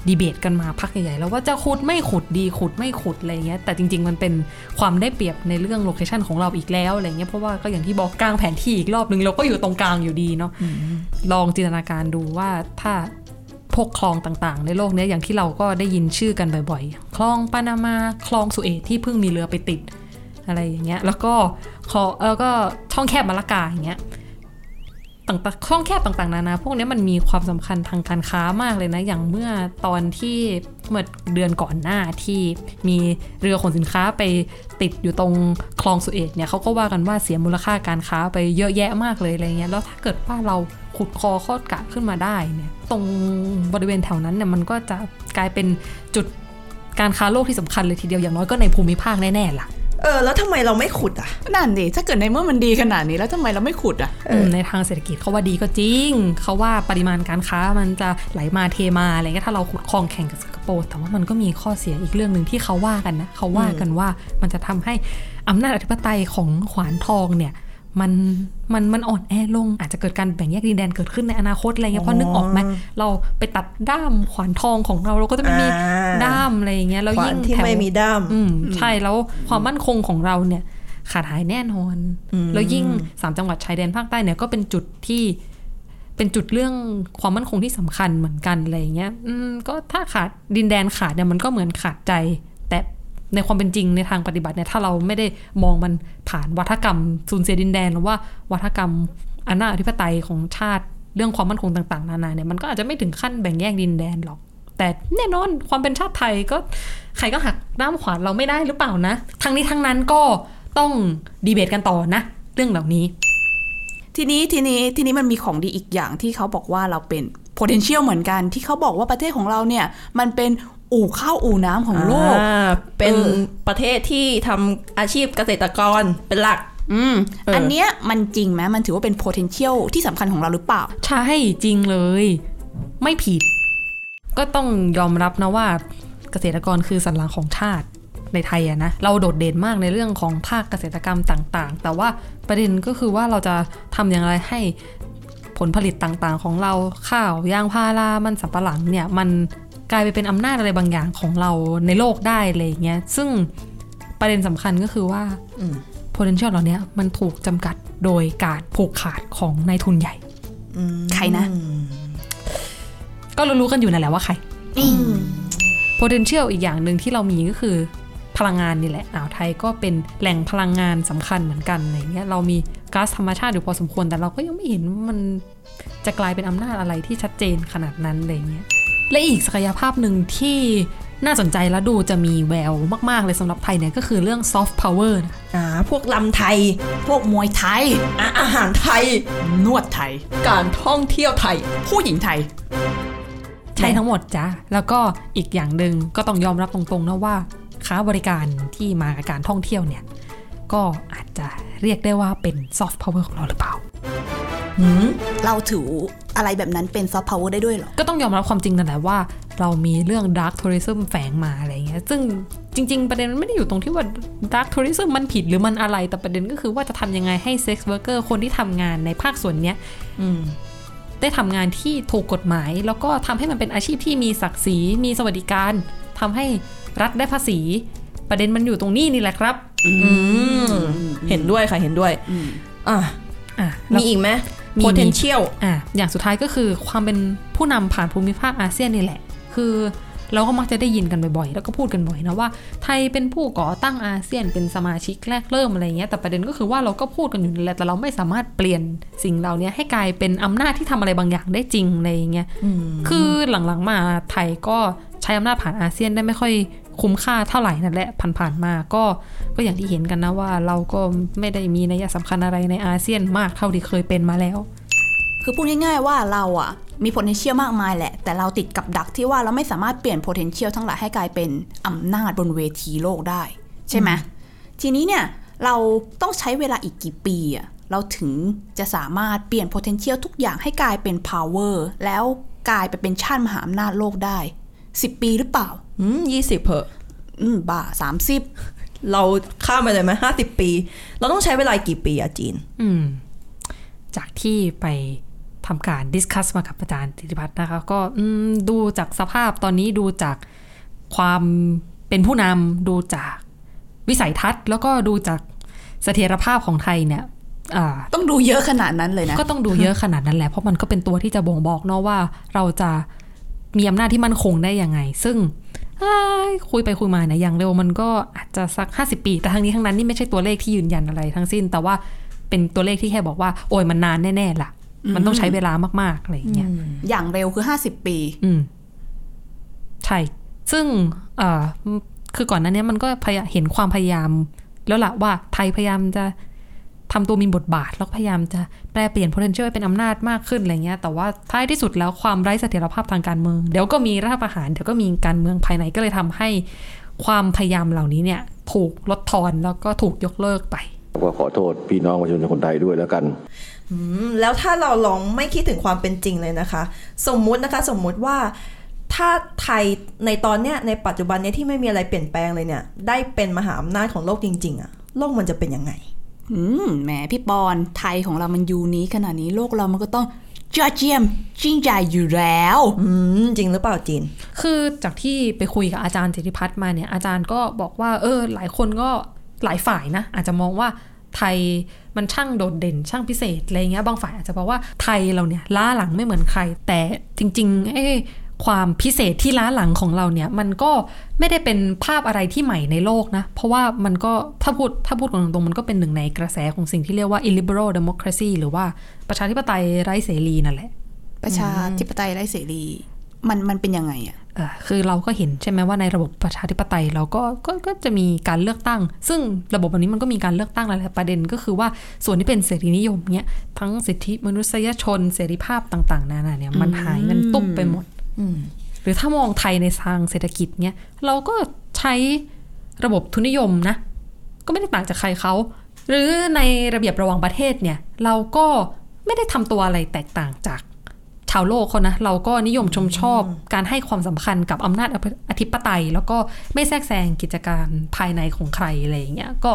ดีเบตกันมาพักใหญ่ๆแล้วว่าจะขุดไม่ขุดดีขุดไม่ขุดอะไรเงี้ยแต่จริง ๆ มันเป็นความได้เปรียบในเรื่องโลเคชันของเราอีกแล้วอะไรเงี้ยเพราะว่าก็อย่างที่บอกกลางแผนที่อีกรอบนึงเราก็อยู่ตรงกลางอยู่ดีเนาะลองจินตนาการดูว่าถ้า พวกคลองต่างๆ ในโลกนี้อย่างที่เราก็ได้ยินชื่อกันบ่อยๆ คลองปานามา คลองสุเอตที่เพิ่งมีเรือไปติด อะไรอย่างเงี้ย แล้วก็คอแล้วก็ช่องแคบมาละกาอย่างเงี้ยต่างๆช่องแคบต่างๆนานาพวกนี้มันมีความสำคัญทางการค้ามากเลยนะ อย่างเมื่อตอนที่เมื่อเดือนก่อนหน้าที่มีเรือขนสินค้าไปติดอยู่ตรงคลองสุเอตเนี่ยเขาก็ว่ากันว่าเสียมูลค่าการค้าไปเยอะแยะมากเลยอะไรเงี้ย แล้วถ้าเกิดว่าเรา ขุดคอข้อกะขึ้นมาได้เนี่ยตรงบริเวณแถวนั้นเนี่ยมันก็จะกลายเป็นจุดการค้าโลกที่สำคัญเลยทีเดียวอย่างน้อยก็ในภูมิภาคแน่ๆล่ะเออแล้วทำไมเราไม่ขุดอะนั่นดิถ้าเกิดในเมื่อมันดีขนาดนี้แล้วทำไมเราไม่ขุดอะอืมในทางเศรษฐกิจเขาว่าดีก็จริงเขาว่าปริมาณการค้ามันจะไหลมาเทมาอะไรเงี้ยถ้าเราขุดคลองแข่งกับสิงคโปร์แต่ว่ามันก็มีข้อเสียอีกเรื่องหนึ่งที่เขาว่ากันนะเขาว่ากันว่ามันจะทำให้อำนาจอธิปไตยของขวานทองเนี่ย มันมันมันอ่อนแอลงอาจจะเกิดการแบ่งแยกดินแดนเกิดขึ้นในอนาคตอะไรเงี้ยเพราะนึกออกไหมเราไปตัดด้ามขวานทองของเราเราก็จะไม่มีอ่าด้ามอะไรอย่างเงี้ยแล้วขวายิ่นงที่แถวไม่มีด้ามอืมใช่แล้วความมั่นคงของเราเนี่ย ขาดหายแน่นอน แล้วยิ่งสามจังหวัดชายแดนภาคใต้เนี่ยก็เป็นจุดที่เป็นจุดเรื่องความมั่นคงที่สำคัญเหมือนกันอะไรอย่างเงี้ยอืมก็ถ้าขาดดินแดนขาดเนี่ยมันก็เหมือนขาดใจแต่ ในความเป็นจริงในทางปฏิบัติเนี่ยถ้าเราไม่ได้มองมันผ่านวัฒกรรมสูญเสียดินแดนหรือว่าวัฒกรรมอำนาจอธิปไตยของชาติเรื่องความมั่นคงต่าง ๆ นานาเนี่ยมันก็อาจจะไม่ถึงขั้นแบ่งแยกดินแดนหรอก แต่แน่นอนความเป็นชาติไทยก็ใครก็หักด้ามขวานเราไม่ได้หรือเปล่านะทั้งนี้ทั้งนั้นก็ต้องดีเบตกันต่อนะ เรื่องเหล่านี้ ทีนี้ทีนี้ทีนี้มันมีของดีอีกอย่างที่เขาบอกว่าเราเป็น potential เหมือนกันที่เขาบอกว่าประเทศของเราเนี่ย มันเป็น อู่ข้าวอู่น้ำของโลกอ่าเป็นเออประเทศที่ทำอาชีพเกษตรกรเป็นหลักอืมเอออัอันเนี้ยมันจริงไหมมันถือว่าเป็น potential ที่สำคัญของเราหรือเปล่า ใช่จริงเลย ไม่ผิด ก็ต้องยอมรับนะว่าเกษตรกรคือสันหลังของชาติในไทยอะนะ เราโดดเด่นมากในเรื่องของภาคเกษตรกรรมต่าง ๆ แต่ว่าประเด็นก็คือว่าเราจะทำอย่างไรให้ผลผลิตต่างๆ ของเราข้าวยางพารามันสับปะหลังเนี่ยมัน กลายไปเป็นอำนาจอะไรบางอย่างของเราในโลกได้อะไรอย่างเงี้ยซึ่งประเด็นสำคัญก็คือว่าอืม potential เหล่านี้มันถูกจำกัดโดยการผูกขาดของนายทุนใหญ่ใครนะ ก็รู้ๆกันอยู่นั่นแหละว่าใคร potential อีกอย่างหนึ่งที่เรามีก็คือพลังงานนี่แหละอ่าวไทยก็เป็นแหล่งพลังงานสำคัญเหมือนกันอะไรเงี้ยเรามีก๊าซธรรมชาติอยู่พอสมควรแต่เราก็ยังไม่เห็นว่ามันจะกลายเป็นอำนาจอะไรที่ชัดเจนขนาดนั้นอะไรเงี้ย และอีกศักยภาพหนึ่งที่น่าสนใจและดูจะมีแววมาก ๆ เลยสำหรับไทยเนี่ย ก็คือเรื่อง soft power นะอ่าพวกลำไทย พวกมวยไทยอะอาหารไทย นวดไทย การท่องเที่ยวไทย ผู้หญิงไทย ใช่ทั้งหมดจ้ะ แล้วก็อีกอย่างหนึ่งก็ต้องยอมรับตรงๆนะว่า ค้าบริการที่มากับการท่องเที่ยวเนี่ย ก็อาจจะเรียกได้ว่าเป็นซอฟต์พาวเวอร์ของเราหรือเปล่า เราถืออะไรแบบนั้นเป็นซอฟต์พาวเวอร์ได้ด้วยเหรอ ก็ต้องยอมรับความจริงนั่นแหละว่า เรามีเรื่องดาร์ t ทัวริซึมแฝงมาอะไรเงี้ย ซึ่งจริง ๆ ประเด็นมันไม่ได้อยู่ตรงที่ว่าดาร์ t ทัวริซึมมันผิดหรือมันอะไร แต่ประเด็นก็คือว่าจะทำยังไงให้ sex worker คนที่ทำงานในภาคส่วนเนี้ยอืมได้ทำงานที่ถูกกฎหมาย แล้วก็ทำให้มันเป็นอาชีพที่มีศักดิ์ศรีมีสวัสดิการทำให้รัฐได้ภาษี ประเด็นมันอยู่ตรงนี้นี่แหละครับอืมเห็นด้วยค่ะเห็นด้วยอะอะแล้วมีอีกไหม มี potential อะอย่างสุดท้ายก็คือความเป็นผู้นำผ่านภูมิภาคอาเซียนนี่แหละ คือเราก็มักจะได้ยินกันบ่อยๆ แล้วก็พูดกันบ่อยนะว่าไทยเป็นผู้ก่อตั้งอาเซียนเป็นสมาชิกแรกเริ่มอะไรเงี้ย แต่ประเด็นก็คือว่าเราก็พูดกันอยู่นั่นแหละแต่เราไม่สามารถเปลี่ยนสิ่งเหล่านี้ให้กลายเป็นอำนาจที่ทำอะไรบางอย่างได้จริงอะไรเงี้ย คือหลังๆมาไทยก็ใช้อำนาจผ่านอาเซียนได้ไม่ค่อย คุ้มค่าเท่าไหร่นั่นแหละผ่านๆมาก็ก็อย่างที่เห็นกันนะว่า เราก็ไม่ได้มีนัยสำคัญอะไรในอาเซียนมากเท่าที่เคยเป็นมาแล้ว คือพูดง่ายๆว่าเราอะมี potential มากมายแหละ แต่เราติดกับดักที่ว่าเราไม่สามารถเปลี่ยน potential ทั้งหลายให้กลายเป็นอำนาจบนเวทีโลกได้ ใช่ไหมทีนี้เนี่ยเราต้องใช้เวลาอีกกี่ปีอะเราถึงจะสามารถเปลี่ยน potential ทุกอย่างให้กลายเป็น power แล้วกลายไปเป็นชาติมหาอำนาจโลกได้ 10 ปีหรือเปล่า อืมยี่สิบเพอะอืมบ้าสามสิบเราข้ามไปเลยไหมห้าสิบปี เราต้องใช้เวลากี่ปีอะจีน อืม จากที่ไปทำการดิสคัสมากับอาจารย์ธิติพัฒน์นะคะ ก็อืมดูจากสภาพตอนนี้ดูจากความเป็นผู้นำดูจากวิสัยทัศน์ แล้วก็ดูจากเสถียรภาพของไทยเนี่ยอ่าต้องดูเยอะขนาดนั้นเลยนะ ก็ต้องดูเยอะขนาดนั้นแหละ เพราะมันก็เป็นตัวที่จะบ่งบอกเนาะว่าเราจะมีอำนาจที่มั่นคงได้ยังไง ซึ่งเอ้ย คุยไปคุยมาเนี่ยอย่างเร็วมันก็อาจจะสัก 50 ปี แต่ทั้งนี้ทั้งนั้นนี่ไม่ใช่ตัวเลขที่ยืนยันอะไรทั้งสิ้น แต่ว่าเป็นตัวเลขที่แค่บอกว่า โอ้ยมันนานแน่ๆล่ะ มันต้องใช้เวลามากๆอะไรอย่างเงี้ยอย่างเร็วคือ 50 ปี อืมใช่ ซึ่งเอ่อคือก่อนหน้านี้มันก็พยาเห็นความพยายาม แล้วล่ะว่าไทยพยายามจะ ทำตัวมีบทบาท แล้วก็พยายามจะแปลเปลี่ยน potential ให้เป็นอำนาจมากขึ้นอะไรเงี้ยแต่ว่าท้ายที่สุดแล้วความไร้เสถียรภาพทางการเมือง เดี๋ยวก็มีรัฐประหารเดี๋ยวก็มีการเมืองภายในก็เลยทำให้ความพยายามเหล่านี้เนี่ยถูกลดทอนแล้วก็ถูกยกเลิกไปก็ขอโทษพี่น้องประชาชนคนไทยด้วยแล้วกันอืมแล้วถ้าเราลองไม่คิดถึงความเป็นจริงเลยนะคะ สมมุตินะคะ สมมุติว่าถ้าไทยในตอนเนี้ยในปัจจุบันเนี้ยที่ไม่มีอะไรเปลี่ยนแปลงเลยเนี่ย ได้เป็นมหาอำนาจของโลกจริง ๆอะโลกมันจะเป็นยังไง อืมแหมพี่ปอนไทยของเรามันยูนี้ ขนาดนี้โลกเรามันก็ต้องยอดเยี่ยมจริงใจอยู่แล้วอืมจริงหรือเปล่าจีน คือจากที่ไปคุยกับอาจารย์สิทธิพัฒน์มาเนี่ยอาจารย์ก็บอกว่า เออ หลายคนก็หลายฝ่ายนะ อาจจะมองว่าไทยมันช่างโดดเด่นช่างพิเศษอะไรเงี้ยบางฝ่ายอาจจะบอกว่าไทยเราเนี่ยล้าหลังไม่เหมือนใคร แต่จริงๆไอ้ ความพิเศษที่ล้าหลังของเราเนี่ย มันก็ไม่ได้เป็นภาพอะไรที่ใหม่ในโลกนะ เพราะว่ามันก็ถ้าพูดถ้าพูดกันตรงๆมันก็เป็นหนึ่งในกระแสของสิ่งที่เรียกว่า illiberal democracy หรือว่าประชาธิปไตยไร้เสรีนั่นแหละ ประชาธิปไตยไร้เสรี มันมันเป็นยังไงอะเอ่อคือเราก็เห็นใช่ไหมว่าในระบบประชาธิปไตยเราก็ก็ก็จะมีการเลือกตั้ง ซึ่งระบบแบบนี้มันก็มีการเลือกตั้งหลายๆประเด็นก็คือว่าส่วนที่เป็นเสรีนิยมเนี่ยทั้งสิทธิมนุษยชนเสรีภาพต่าง ๆนานาเนี่ยมันหายเงินตุ้มไปหมด หรือถ้ามองไทยในทางเศรษฐกิจเนี่ยเราก็ใช้ระบบทุนนิยมนะ ก็ไม่ได้ต่างจากใครเขา หรือในระเบียบระหว่างประเทศเนี่ย เราก็ไม่ได้ทำตัวอะไรแตกต่างจากชาวโลกเขานะ เราก็นิยมชมชอบการให้ความสำคัญกับอำนาจอธิปไตย แล้วก็ไม่แทรกแซงกิจการภายในของใครอะไรอย่างเงี้ยก็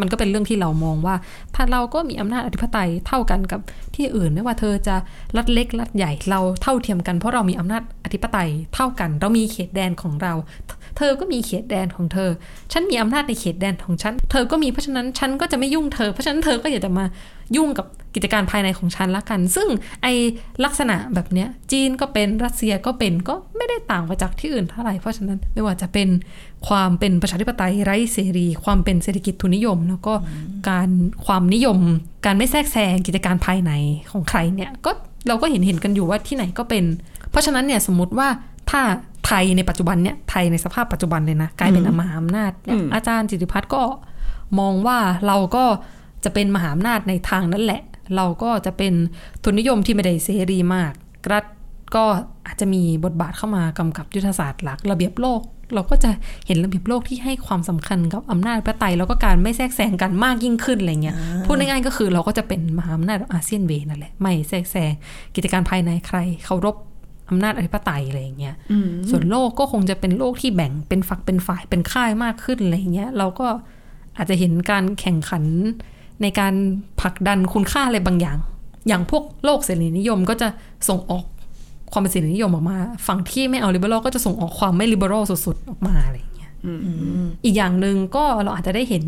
มันก็เป็นเรื่องที่เรามองว่าถ้าเราก็มีอำนาจอธิปไตยเท่ากันกับที่อื่นไม่ว่าเธอจะรัดเล็กรัดใหญ่เราเท่าเทียมกันเพราะเรามีอำนาจอธิปไตยเท่ากัน เรามีเขตแดนของเรา เธอก็มีเขตแดนของเธอ ฉันมีอำนาจในเขตแดนของฉัน เธอก็มีเพราะฉะนั้นฉันก็จะไม่ยุ่งเธอ เพราะฉะนั้นเธอก็อย่าจะมายุ่งกับกิจการภายในของฉันละกัน ซึ่งไอลักษณะแบบเนี้ยจีนก็เป็นรัสเซียก็เป็นก็ไม่ได้ต่างไปจากที่อื่นเท่าไหร่เพราะฉะนั้นไม่ว่าจะเป็นความเป็นประชาธิปไตยไร้เสรี ความเป็นเศรษฐกิจทุนนิยม แล้วก็การความนิยม การไม่แทรกแซงกิจการภายในของใครเนี่ยก็เราก็เห็นเห็นกันอยู่ว่าที่ไหนก็เป็น เพราะฉะนั้นเนี่ยสมมติว่าถ้า ยในปัจจุบันเนี่ยไทยในสภาพปัจจุบันเลยนะกลายเป็นมหาอำนาจเนี่ยอาจารย์จิติพัฒน์ก็มองว่าเราก็จะเป็นมหาอำนาจในทางนั้นแหละ เราก็จะเป็นทุนนิยมที่ไม่ได้เสรีมาก รัฐก็อาจจะมีบทบาทเข้ามากำกับยุทธศาสตร์หลัก ระเบียบโลก เราก็จะเห็นระเบียบโลกที่ให้ความสำคัญกับอำนาจประไตยแล้วก็การไม่แทรกแซงกันมากยิ่งขึ้นอะไรเงี้ยพูดง่ายๆก็คือเราก็จะเป็นมหาอำนาจอาเซียนเวนั่นแหละไม่แทรกแซงกิจการภายในใครเคารพ อำนาจอธิปไตยอะไรอย่างเงี้ย ส่วนโลกก็คงจะเป็นโลกที่แบ่งเป็นฝักเป็นฝ่ายเป็นค่ายมากขึ้นอะไรอย่างเงี้ย เราก็อาจจะเห็นการแข่งขันในการผลักดันคุณค่าอะไรบางอย่าง อย่างพวกโลกเสรีนิยมก็จะส่งออกความเป็นเสรีนิยมออกมา ฝั่งที่ไม่เอาลิเบอรัลก็จะส่งออกความไม่ลิเบอรัลสุดๆ ออกมาอะไรอย่างเงี้ยอีกอย่างหนึ่งก็เราอาจจะได้เห็น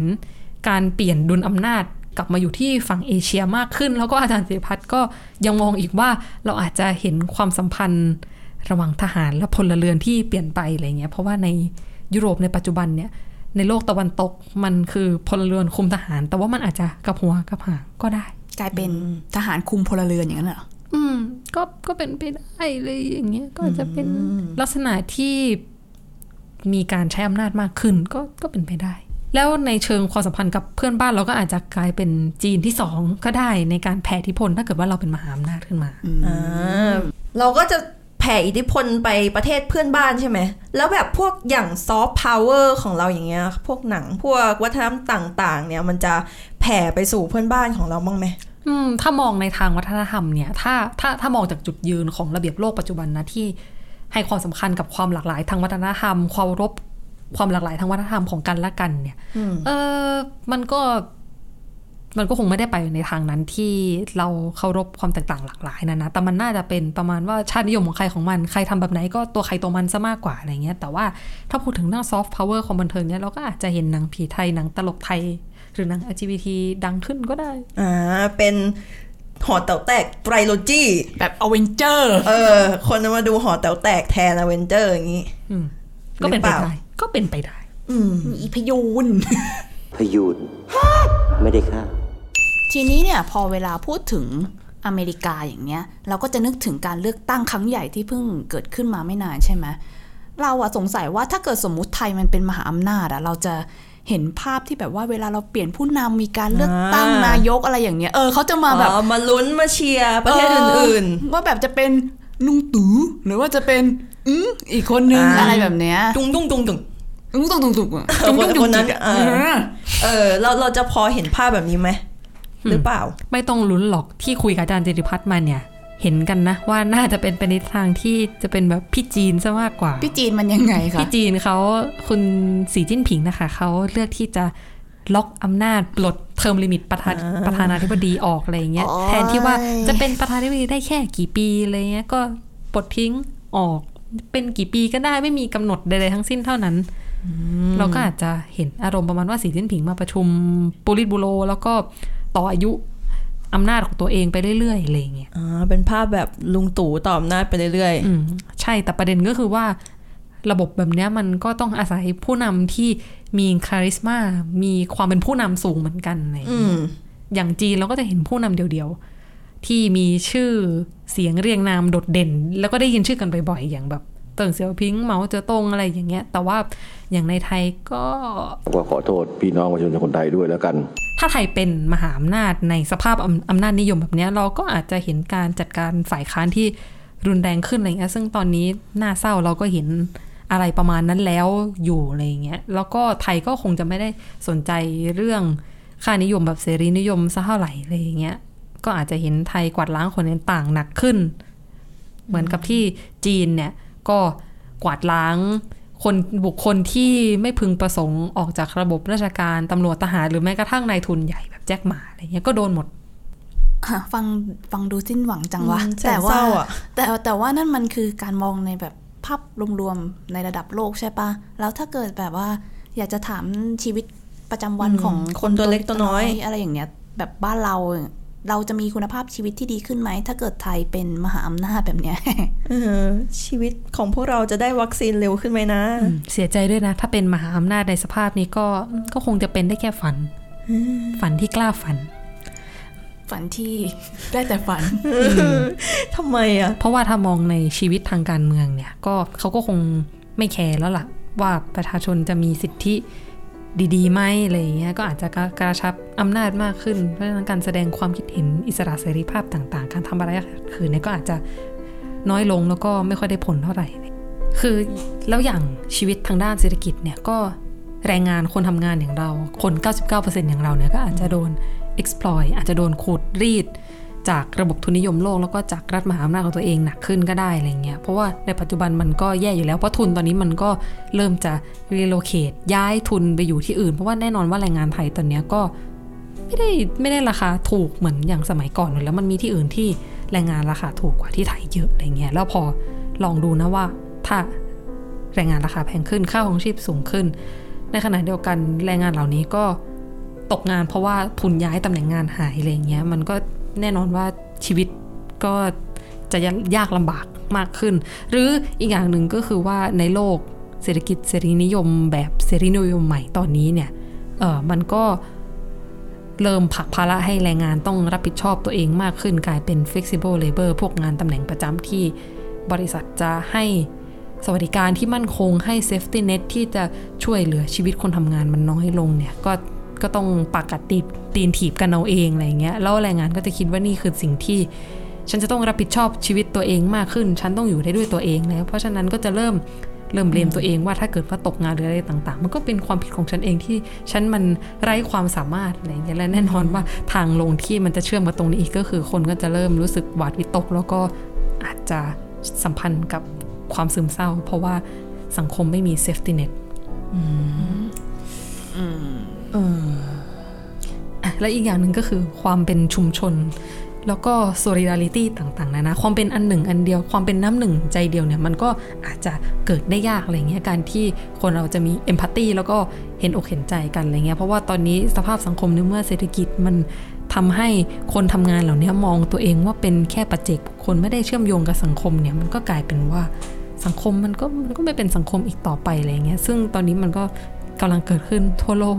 การเปลี่ยนดุลอำนาจ กลับมาอยู่ที่ฝั่งเอเชียมากขึ้น แล้วก็อาจารย์สิริพัฒน์ก็ยังมองอีกว่าเราอาจจะเห็นความสัมพันธ์ระหว่างทหารและพลเรือนที่เปลี่ยนไปอะไรเงี้ยเพราะว่าในยุโรปในปัจจุบันเนี่ยในโลกตะวันตกมันคือพลเรือนคุมทหาร แต่ว่ามันอาจจะกับหัวกับหางก็ได้ กลายเป็นทหารคุมพลเรือนอย่างนั้นเหรออืมก็ก็เป็นไปได้เลยอย่างเงี้ยก็จะเป็นลักษณะที่มีการใช้อำนาจมากขึ้นก็ก็เป็นไปได้ แล้วในเชิงความสัมพันธ์กับเพื่อนบ้านเราก็อาจจะกลายเป็นจีนที่สองก็ได้ในการแผ่อิทธิพลถ้าเกิดว่าเราเป็นมหาอำนาจขึ้นมาอ่าเราก็จะแผ่อิทธิพลไปประเทศเพื่อนบ้านใช่ไหม แล้วแบบพวกอย่างซอฟต์พาวเวอร์ของเราอย่างเงี้ย พวกหนังพวกวัฒนธรรมต่าง ๆ เนี่ยมันจะแผ่ไปสู่เพื่อนบ้านของเราบ้างไหมอืมถ้ามองในทางวัฒนธรรมเนี่ย ถ้าถ้าถ้ามองจากจุดยืนของระเบียบโลกปัจจุบันนะที่ให้ความสำคัญกับความหลากหลายทางวัฒนธรรม ความรบ ความหลากหลายทางวัฒนธรรมของกันและกันเนี่ยเออมันก็มันก็คงไม่ได้ไปในทางนั้นที่เราเคารพความแตกต่างหลากหลายนะนะ แต่มันน่าจะเป็นประมาณว่าชาตินิยมของใครของมัน ใครทำแบบไหนก็ตัวใครตัวมันซะมากกว่าอะไรเงี้ย แต่ว่าถ้าพูดถึงเรื่องซอฟต์พาวเวอร์ของบันเทิงเนี่ยเราก็อาจจะเห็นหนังผีไทยหนังตลกไทย หรือหนัง LGBT ดังขึ้นก็ได้ อ่า เป็นหอแต๋วแตก trilogy แบบอเวนเจอร์ เออ คนมาดูหอแต๋วแตกแทนอเวนเจอร์อย่างนี้อืมก็เป็นไปหรือเปล่าได้ ก็เป็นไปได้ อืมอีพยูน พยูน ไม่ได้ฆ่า ทีนี้เนี่ยพอเวลาพูดถึงอเมริกาอย่างเงี้ย เราก็จะนึกถึงการเลือกตั้งครั้งใหญ่ที่เพิ่งเกิดขึ้นมาไม่นานใช่ไหมเราอะสงสัยว่าถ้าเกิดสมมุติไทยมันเป็นมหาอำนาจอะเราจะเห็นภาพที่แบบว่าเวลาเราเปลี่ยนผู้นำมีการเลือกตั้งอ่านนายกอะไรอย่างเงี้ยเออเขาจะมาแบบอ๋อมาลุ้นมาเชียร์ประเทศอื่นว่าแบบจะเป็นลุงตู่หรือว่าจะเป็น อืมอีกคนนึงอ่าอะไรแบบเนี้ยๆตุ้งตุ้งตุ้งตุ้งลุงตู่ตุงตุงอะเออคนคนนั้นจุกจิกอะเออเออเราเราจะพอเห็นภาพแบบนี้ไหมหรือเปล่า ไม่ต้องลุ้นหรอกที่คุยกับอาจารย์จิติพัฒน์มาเนี่ย เห็นกันนะว่าน่าจะเป็นไปในทางที่จะเป็นแบบพี่จีนซะมากกว่า พี่จีนมันยังไงคะพี่จีนเขาคุณสีจิ้นผิงนะคะเขาเลือกที่จะล็อกอำนาจปลดเทอมลิมิตประธานประธานาธิบดีออกอะไรอย่างเงี้ยโอ้ยแทนที่ว่าจะเป็นประธานาธิบดีได้แค่กี่ปีอะไรเงี้ยก็ปลดทิ้งออก เป็นกี่ปีก็ได้ไม่มีกำหนดใดๆทั้งสิ้นเท่านั้น เราก็อาจจะเห็นอารมณ์ประมาณว่าสีจิ้นผิงมาประชุมปูริตบูโรแล้วก็ต่ออายุอำนาจของตัวเองไปเรื่อยๆอะไรอย่างเงี้ยอ่าเป็นภาพแบบลุงตู่ต่ออำนาจไปเรื่อยอืมใช่แต่ประเด็นก็คือว่าระบบแบบเนี้ยมันก็ต้องอาศัยผู้นำที่มีคาริสมา มีความเป็นผู้นำสูงเหมือนกันอะไรอย่างๆอืเงี้ยมอย่างจีนเราก็จะเห็นผู้นำเดียวๆ ที่มีชื่อเสียงเรียงนามโดดเด่น แล้วก็ได้ยินชื่อกันบ่อยๆ อย่างแบบเติ่งเสี่ยวพิงเหมาเจ๋อตงอะไรอย่างเงี้ย แต่ว่าอย่างในไทยก็ก็ขอโทษพี่น้องประชาชนคนไทยด้วยแล้วกัน ถ้าไทยเป็นมหาอำนาจในสภาพอำนาจนิยมแบบนี้เราก็อาจจะเห็นการจัดการฝ่ายค้านที่รุนแรงขึ้นอะไรเงี้ยซึ่งตอนนี้น่าเศร้าเราก็เห็นอะไรประมาณนั้นแล้วอยู่อะไรเงี้ยแล้วก็ไทยก็คงจะไม่ได้สนใจเรื่องค่านิยมแบบเสรีนิยมซะเท่าไหร่อะไรอย่างเงี้ย ก็อาจจะเห็นไทยกวาดล้างคนต่างหนักขึ้น เหมือนกับที่จีนเนี่ยก็กวาดล้างคนบุคคลที่ไม่พึงประสงค์ออกจากระบบราชการตำรวจทหารหรือแม้กระทั่งนายทุนใหญ่แบบแจ็คหมาอะไรเงี้ยก็โดนหมดอะฟังฟังดูสิ้นหวังจังวะอืมแสนแต่เศว่าร้าอะแต่แต่ว่านั่นมันคือการมองในแบบภาพรวมๆในระดับโลกใช่ปะแล้วถ้าเกิดแบบว่า อยากจะถามชีวิตประจำวันอืมของคนตัวเล็กตัวน้อย อะไรอย่างเงี้ย แบบบ้านเรา เนี่ยเราจะมีคุณภาพชีวิตที่ดีขึ้นไหม ถ้าเกิดไทยเป็นมหาอำนาจแบบเนี้ยเออชีวิตของพวกเราจะได้วัคซีนเร็วขึ้นไหมนะ เสียใจด้วยนะ ถ้าเป็นมหาอำนาจในสภาพนี้ก็ก็คงจะเป็นได้แค่ฝัน ฝันที่กล้าฝัน ฝันที่ได้แต่ฝันทำไมอะ เพราะว่าถ้ามองในชีวิตทางการเมืองเนี่ย ก็เขาก็คงไม่แคร์แล้วล่ะ ว่าประชาชนจะมีสิทธิ ดีๆไหมอะไรอย่างเงี้ยก็อาจจะกระชับอำนาจมากขึ้น เพราะฉะนั้นการแสดงความคิดเห็นอิสระเสรีภาพต่างๆ การทำอะไรคืนเนี่ยก็อาจจะน้อยลงแล้วก็ไม่ค่อยได้ผลเท่าไหร่คือแล้วอย่างชีวิตทางด้านเศรษฐกิจเนี่ยก็แรงงานคนทำงานอย่างเรา คน 99%อย่างเราเนี่ยก็อาจจะโดน exploit อาจจะโดนขูดรีด จากระบบทุนนิยมโลกแล้วก็จากรัฐมหาอำนาจของตัวเองหนักขึ้นก็ได้อะไรเงี้ยเพราะว่าในปัจจุบันมันก็แย่อยู่แล้วเพราะทุนตอนนี้มันก็เริ่มจะ relocate ย้ายทุนไปอยู่ที่อื่น เพราะว่าแน่นอนว่าแรงงานไทยตอนนี้ก็ไม่ได้ไม่ได้ราคาถูกเหมือนอย่างสมัยก่อนอยู่แล้วมันมีที่อื่นที่แรงงานราคาถูกกว่าที่ไทยเยอะอะไรเงี้ยแล้วพอลองดูนะว่าถ้าแรงงานราคาแพงขึ้นค่าของชีพสูงขึ้น ในขณะเดียวกันแรงงานเหล่านี้ก็ตกงานเพราะว่าทุนย้ายตำแหน่งงานหายอะไรเงี้ยมันก็ แน่นอนว่าชีวิตก็จะยากลำบากมากขึ้น หรืออีกอย่างหนึ่งก็คือว่าในโลกเศรษฐกิจเสรีนิยมแบบเสรีนิยมใหม่ตอนนี้เนี่ยเออมันก็เริ่มผลักภาระให้แรงงานต้องรับผิดชอบตัวเองมากขึ้นกลายเป็น flexible labor พวกงานตำแหน่งประจำที่บริษัทจะให้สวัสดิการที่มั่นคงให้ safety net ที่จะช่วยเหลือชีวิตคนทำงานมันน้อยลงเนี่ย ก็ ก็ต้องปากกัดตีตีนถีบกันเอาเองอะไรเงี้ยแล้วแรงงานก็จะคิดว่านี่คือสิ่งที่ ฉันจะต้องรับผิดชอบชีวิตตัวเองมากขึ้น ฉันต้องอยู่ได้ด้วยตัวเองแล้วเพราะฉะนั้นก็จะเริ่มเริ่ม blame ตัวเองว่าถ้าเกิดว่าตกงานหรืออะไรต่าง ๆ มันก็เป็นความผิดของฉันเองที่ฉันมันไร้ความสามารถอะไรอย่างเงี้ยและแน่นอนว่าทางลงที่มันจะเชื่อมมาตรงนี้อีกก็คือคนก็จะเริ่มรู้สึกหวาดวิตก แล้วก็อาจจะสัมพันธ์กับความซึมเศร้า เพราะว่าสังคมไม่มี safety netอ่ะและอีกอย่างหนึ่งก็คือความเป็นชุมชน แล้วก็ solidarity ต่างๆ นะนะ ความเป็นอันหนึ่งอันเดียว ความเป็นน้ำหนึ่งใจเดียวเนี่ย มันก็อาจจะเกิดได้ยากอะไรเงี้ย การที่คนเราจะมี empathy แล้วก็เห็นอกเห็นใจกันอะไรเงี้ย เพราะว่าตอนนี้สภาพสังคมในเมื่อเศรษฐกิจมันทำให้คนทำงานเหล่านี้มองตัวเองว่าเป็นแค่ปัจเจกบุคคลไม่ได้เชื่อมโยงกับสังคมเนี่ยมันก็กลายเป็นว่าสังคมมันก็มันก็ไม่เป็นสังคมอีกต่อไปอะไรเงี้ยซึ่งตอนนี้มันก็กำลังเกิดขึ้นทั่วโลก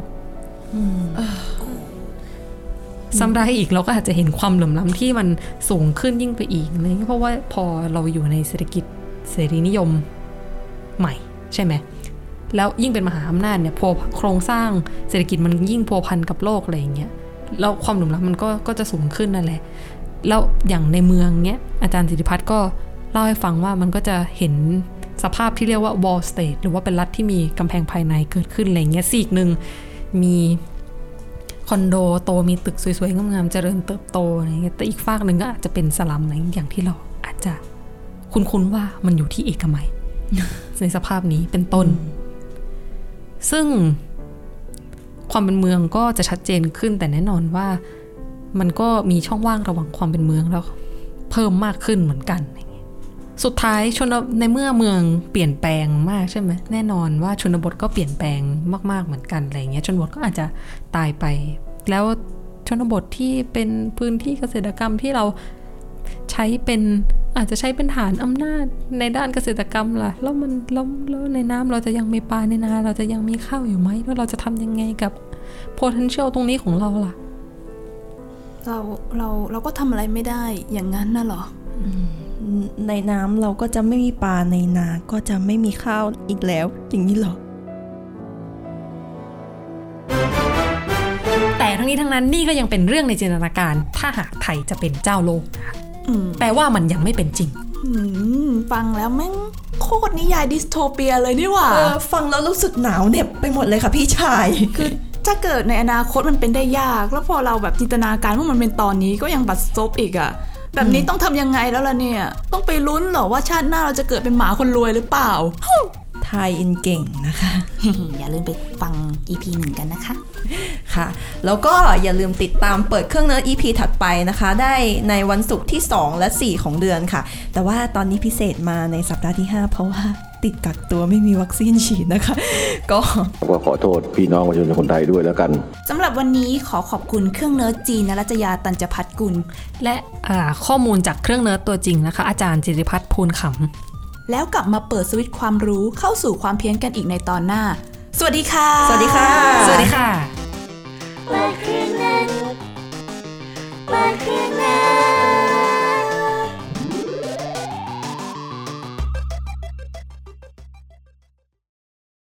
ซ้ำได้อีกเราก็อาจจะเห็นความเหลื่อมล้ำที่มันสูงขึ้นยิ่งไปอีกอะไรเงี้ยเพราะว่าพอเราอยู่ในเศรษฐกิจเสรีนิยมใหม่ใช่ไหมแล้วยิ่งเป็นมหาอำนาจเนี่ยพัวโครงสร้างเศรษฐกิจมันยิ่งพัวพันกับโลกอะไรอย่างเงี้ยแล้วความเหลื่อมล้ำมันก็ก็จะสูงขึ้นนั่นแหละ แล้วอย่างในเมืองเนี้ยอาจารย์สิทธิพัฒน์ก็เล่าให้ฟังว่ามันก็จะเห็นสภาพที่เรียกว่า wall state หรือว่าเป็นรัฐที่มีกำแพงภายในเกิดขึ้นอะไรเงี้ยซีกหนึ่ง มีคอนโดโตมีตึกสวยๆงามๆเจริญเติบโตอะไรเงี้ยแต่อีกฝากหนึ่งก็อาจจะเป็นสลัมอะไรอย่างที่เราอาจจะคุ้นๆว่ามันอยู่ที่เอกมัยในสภาพนี้เป็นต้น ซึ่งความเป็นเมืองก็จะชัดเจนขึ้นแต่แน่นอนว่ามันก็มีช่องว่างระหว่างความเป็นเมืองแล้ว เพิ่มมากขึ้นเหมือนกันเสุดท้ายชนในเมื่อเมืองเปลี่ยนแปลงมากใช่ไหมแน่นอนว่าชนบทก็เปลี่ยนแปลงมาก ๆเหมือนกันอะไรเงี้ยชนบทก็อาจจะตายไป แล้วชนบทที่เป็นพื้นที่เกษตรกรรมที่เราใช้เป็นอาจจะใช้เป็นฐานอำนาจในด้านเกษตรกรรมล่ะแล้วมันแล้วแล้วในน้ำเราจะยังมีปลาในนาเราจะยังมีข้าวอยู่ไหมแล้วเราจะทำยังไงกับ potential ตรงนี้ของเราล่ะ เราเราเราก็ทำอะไรไม่ได้อย่างนั้นน่ะเหรอ ในน้ำเราก็จะไม่มีปลาในนาก็จะไม่มีข้าวอีกแล้ว อย่างนี้เหรอ แต่ทั้งนี้ทั้งนั้นนี่ก็ยังเป็นเรื่องในจินตนาการ ถ้าหากไทยจะเป็นเจ้าโลกนะคะอืมแปลว่ามันยังไม่เป็นจริงอืมฟังแล้วแม่งโคตรนิยายดิสโทเปียเลยนี่หว่าเออฟังแล้วรู้สึกหนาวเหน็บไปหมดเลยค่ะพี่ชายคือถ้าเกิดในอนาคตมันเป็นได้ยาก แล้วพอเราแบบจินตนาการว่ามันเป็นตอนนี้ก็ยังบัดซบอีกอะ แบบนี้ต้องทำยังไงแล้วล่ะเนี่ย ต้องไปลุ้นเหรอว่าชาติหน้าเราจะเกิดเป็นหมาคนรวยหรือเปล่า ไทยอินเก่งนะคะ อย่าลืมไปฟัง EP หนึ่งกันนะคะ ค่ะ แล้วก็อย่าลืมติดตามเปิดเครื่องเนื้อ EP ถัดไปนะคะ ได้ในวันศุกร์ที่ 2 และ 4 ของเดือนค่ะ แต่ว่าตอนนี้พิเศษมาในสัปดาห์ที่ 5 เพราะว่าติดกักตัวไม่มีวัคซีนฉีดนะคะ ก็ก็ขอโทษพี่น้องประชาชนคนไทยด้วยแล้วกันสำหรับวันนี้ขอขอบคุณเครื่องเนิร์ดจีนนรัจยาตัญจพัฒกุล และอ่าข้อมูลจากเครื่องเนิร์ดตัวจริงนะคะ อาจารย์จิริพัฒน์ภูลขำ แล้วกลับมาเปิดสวิตช์ความรู้เข้าสู่ความเพี้ยนกันอีกในตอนหน้า สวัสดีค่ะ สวัสดีค่ะ สวัสดีค่ะเปิคค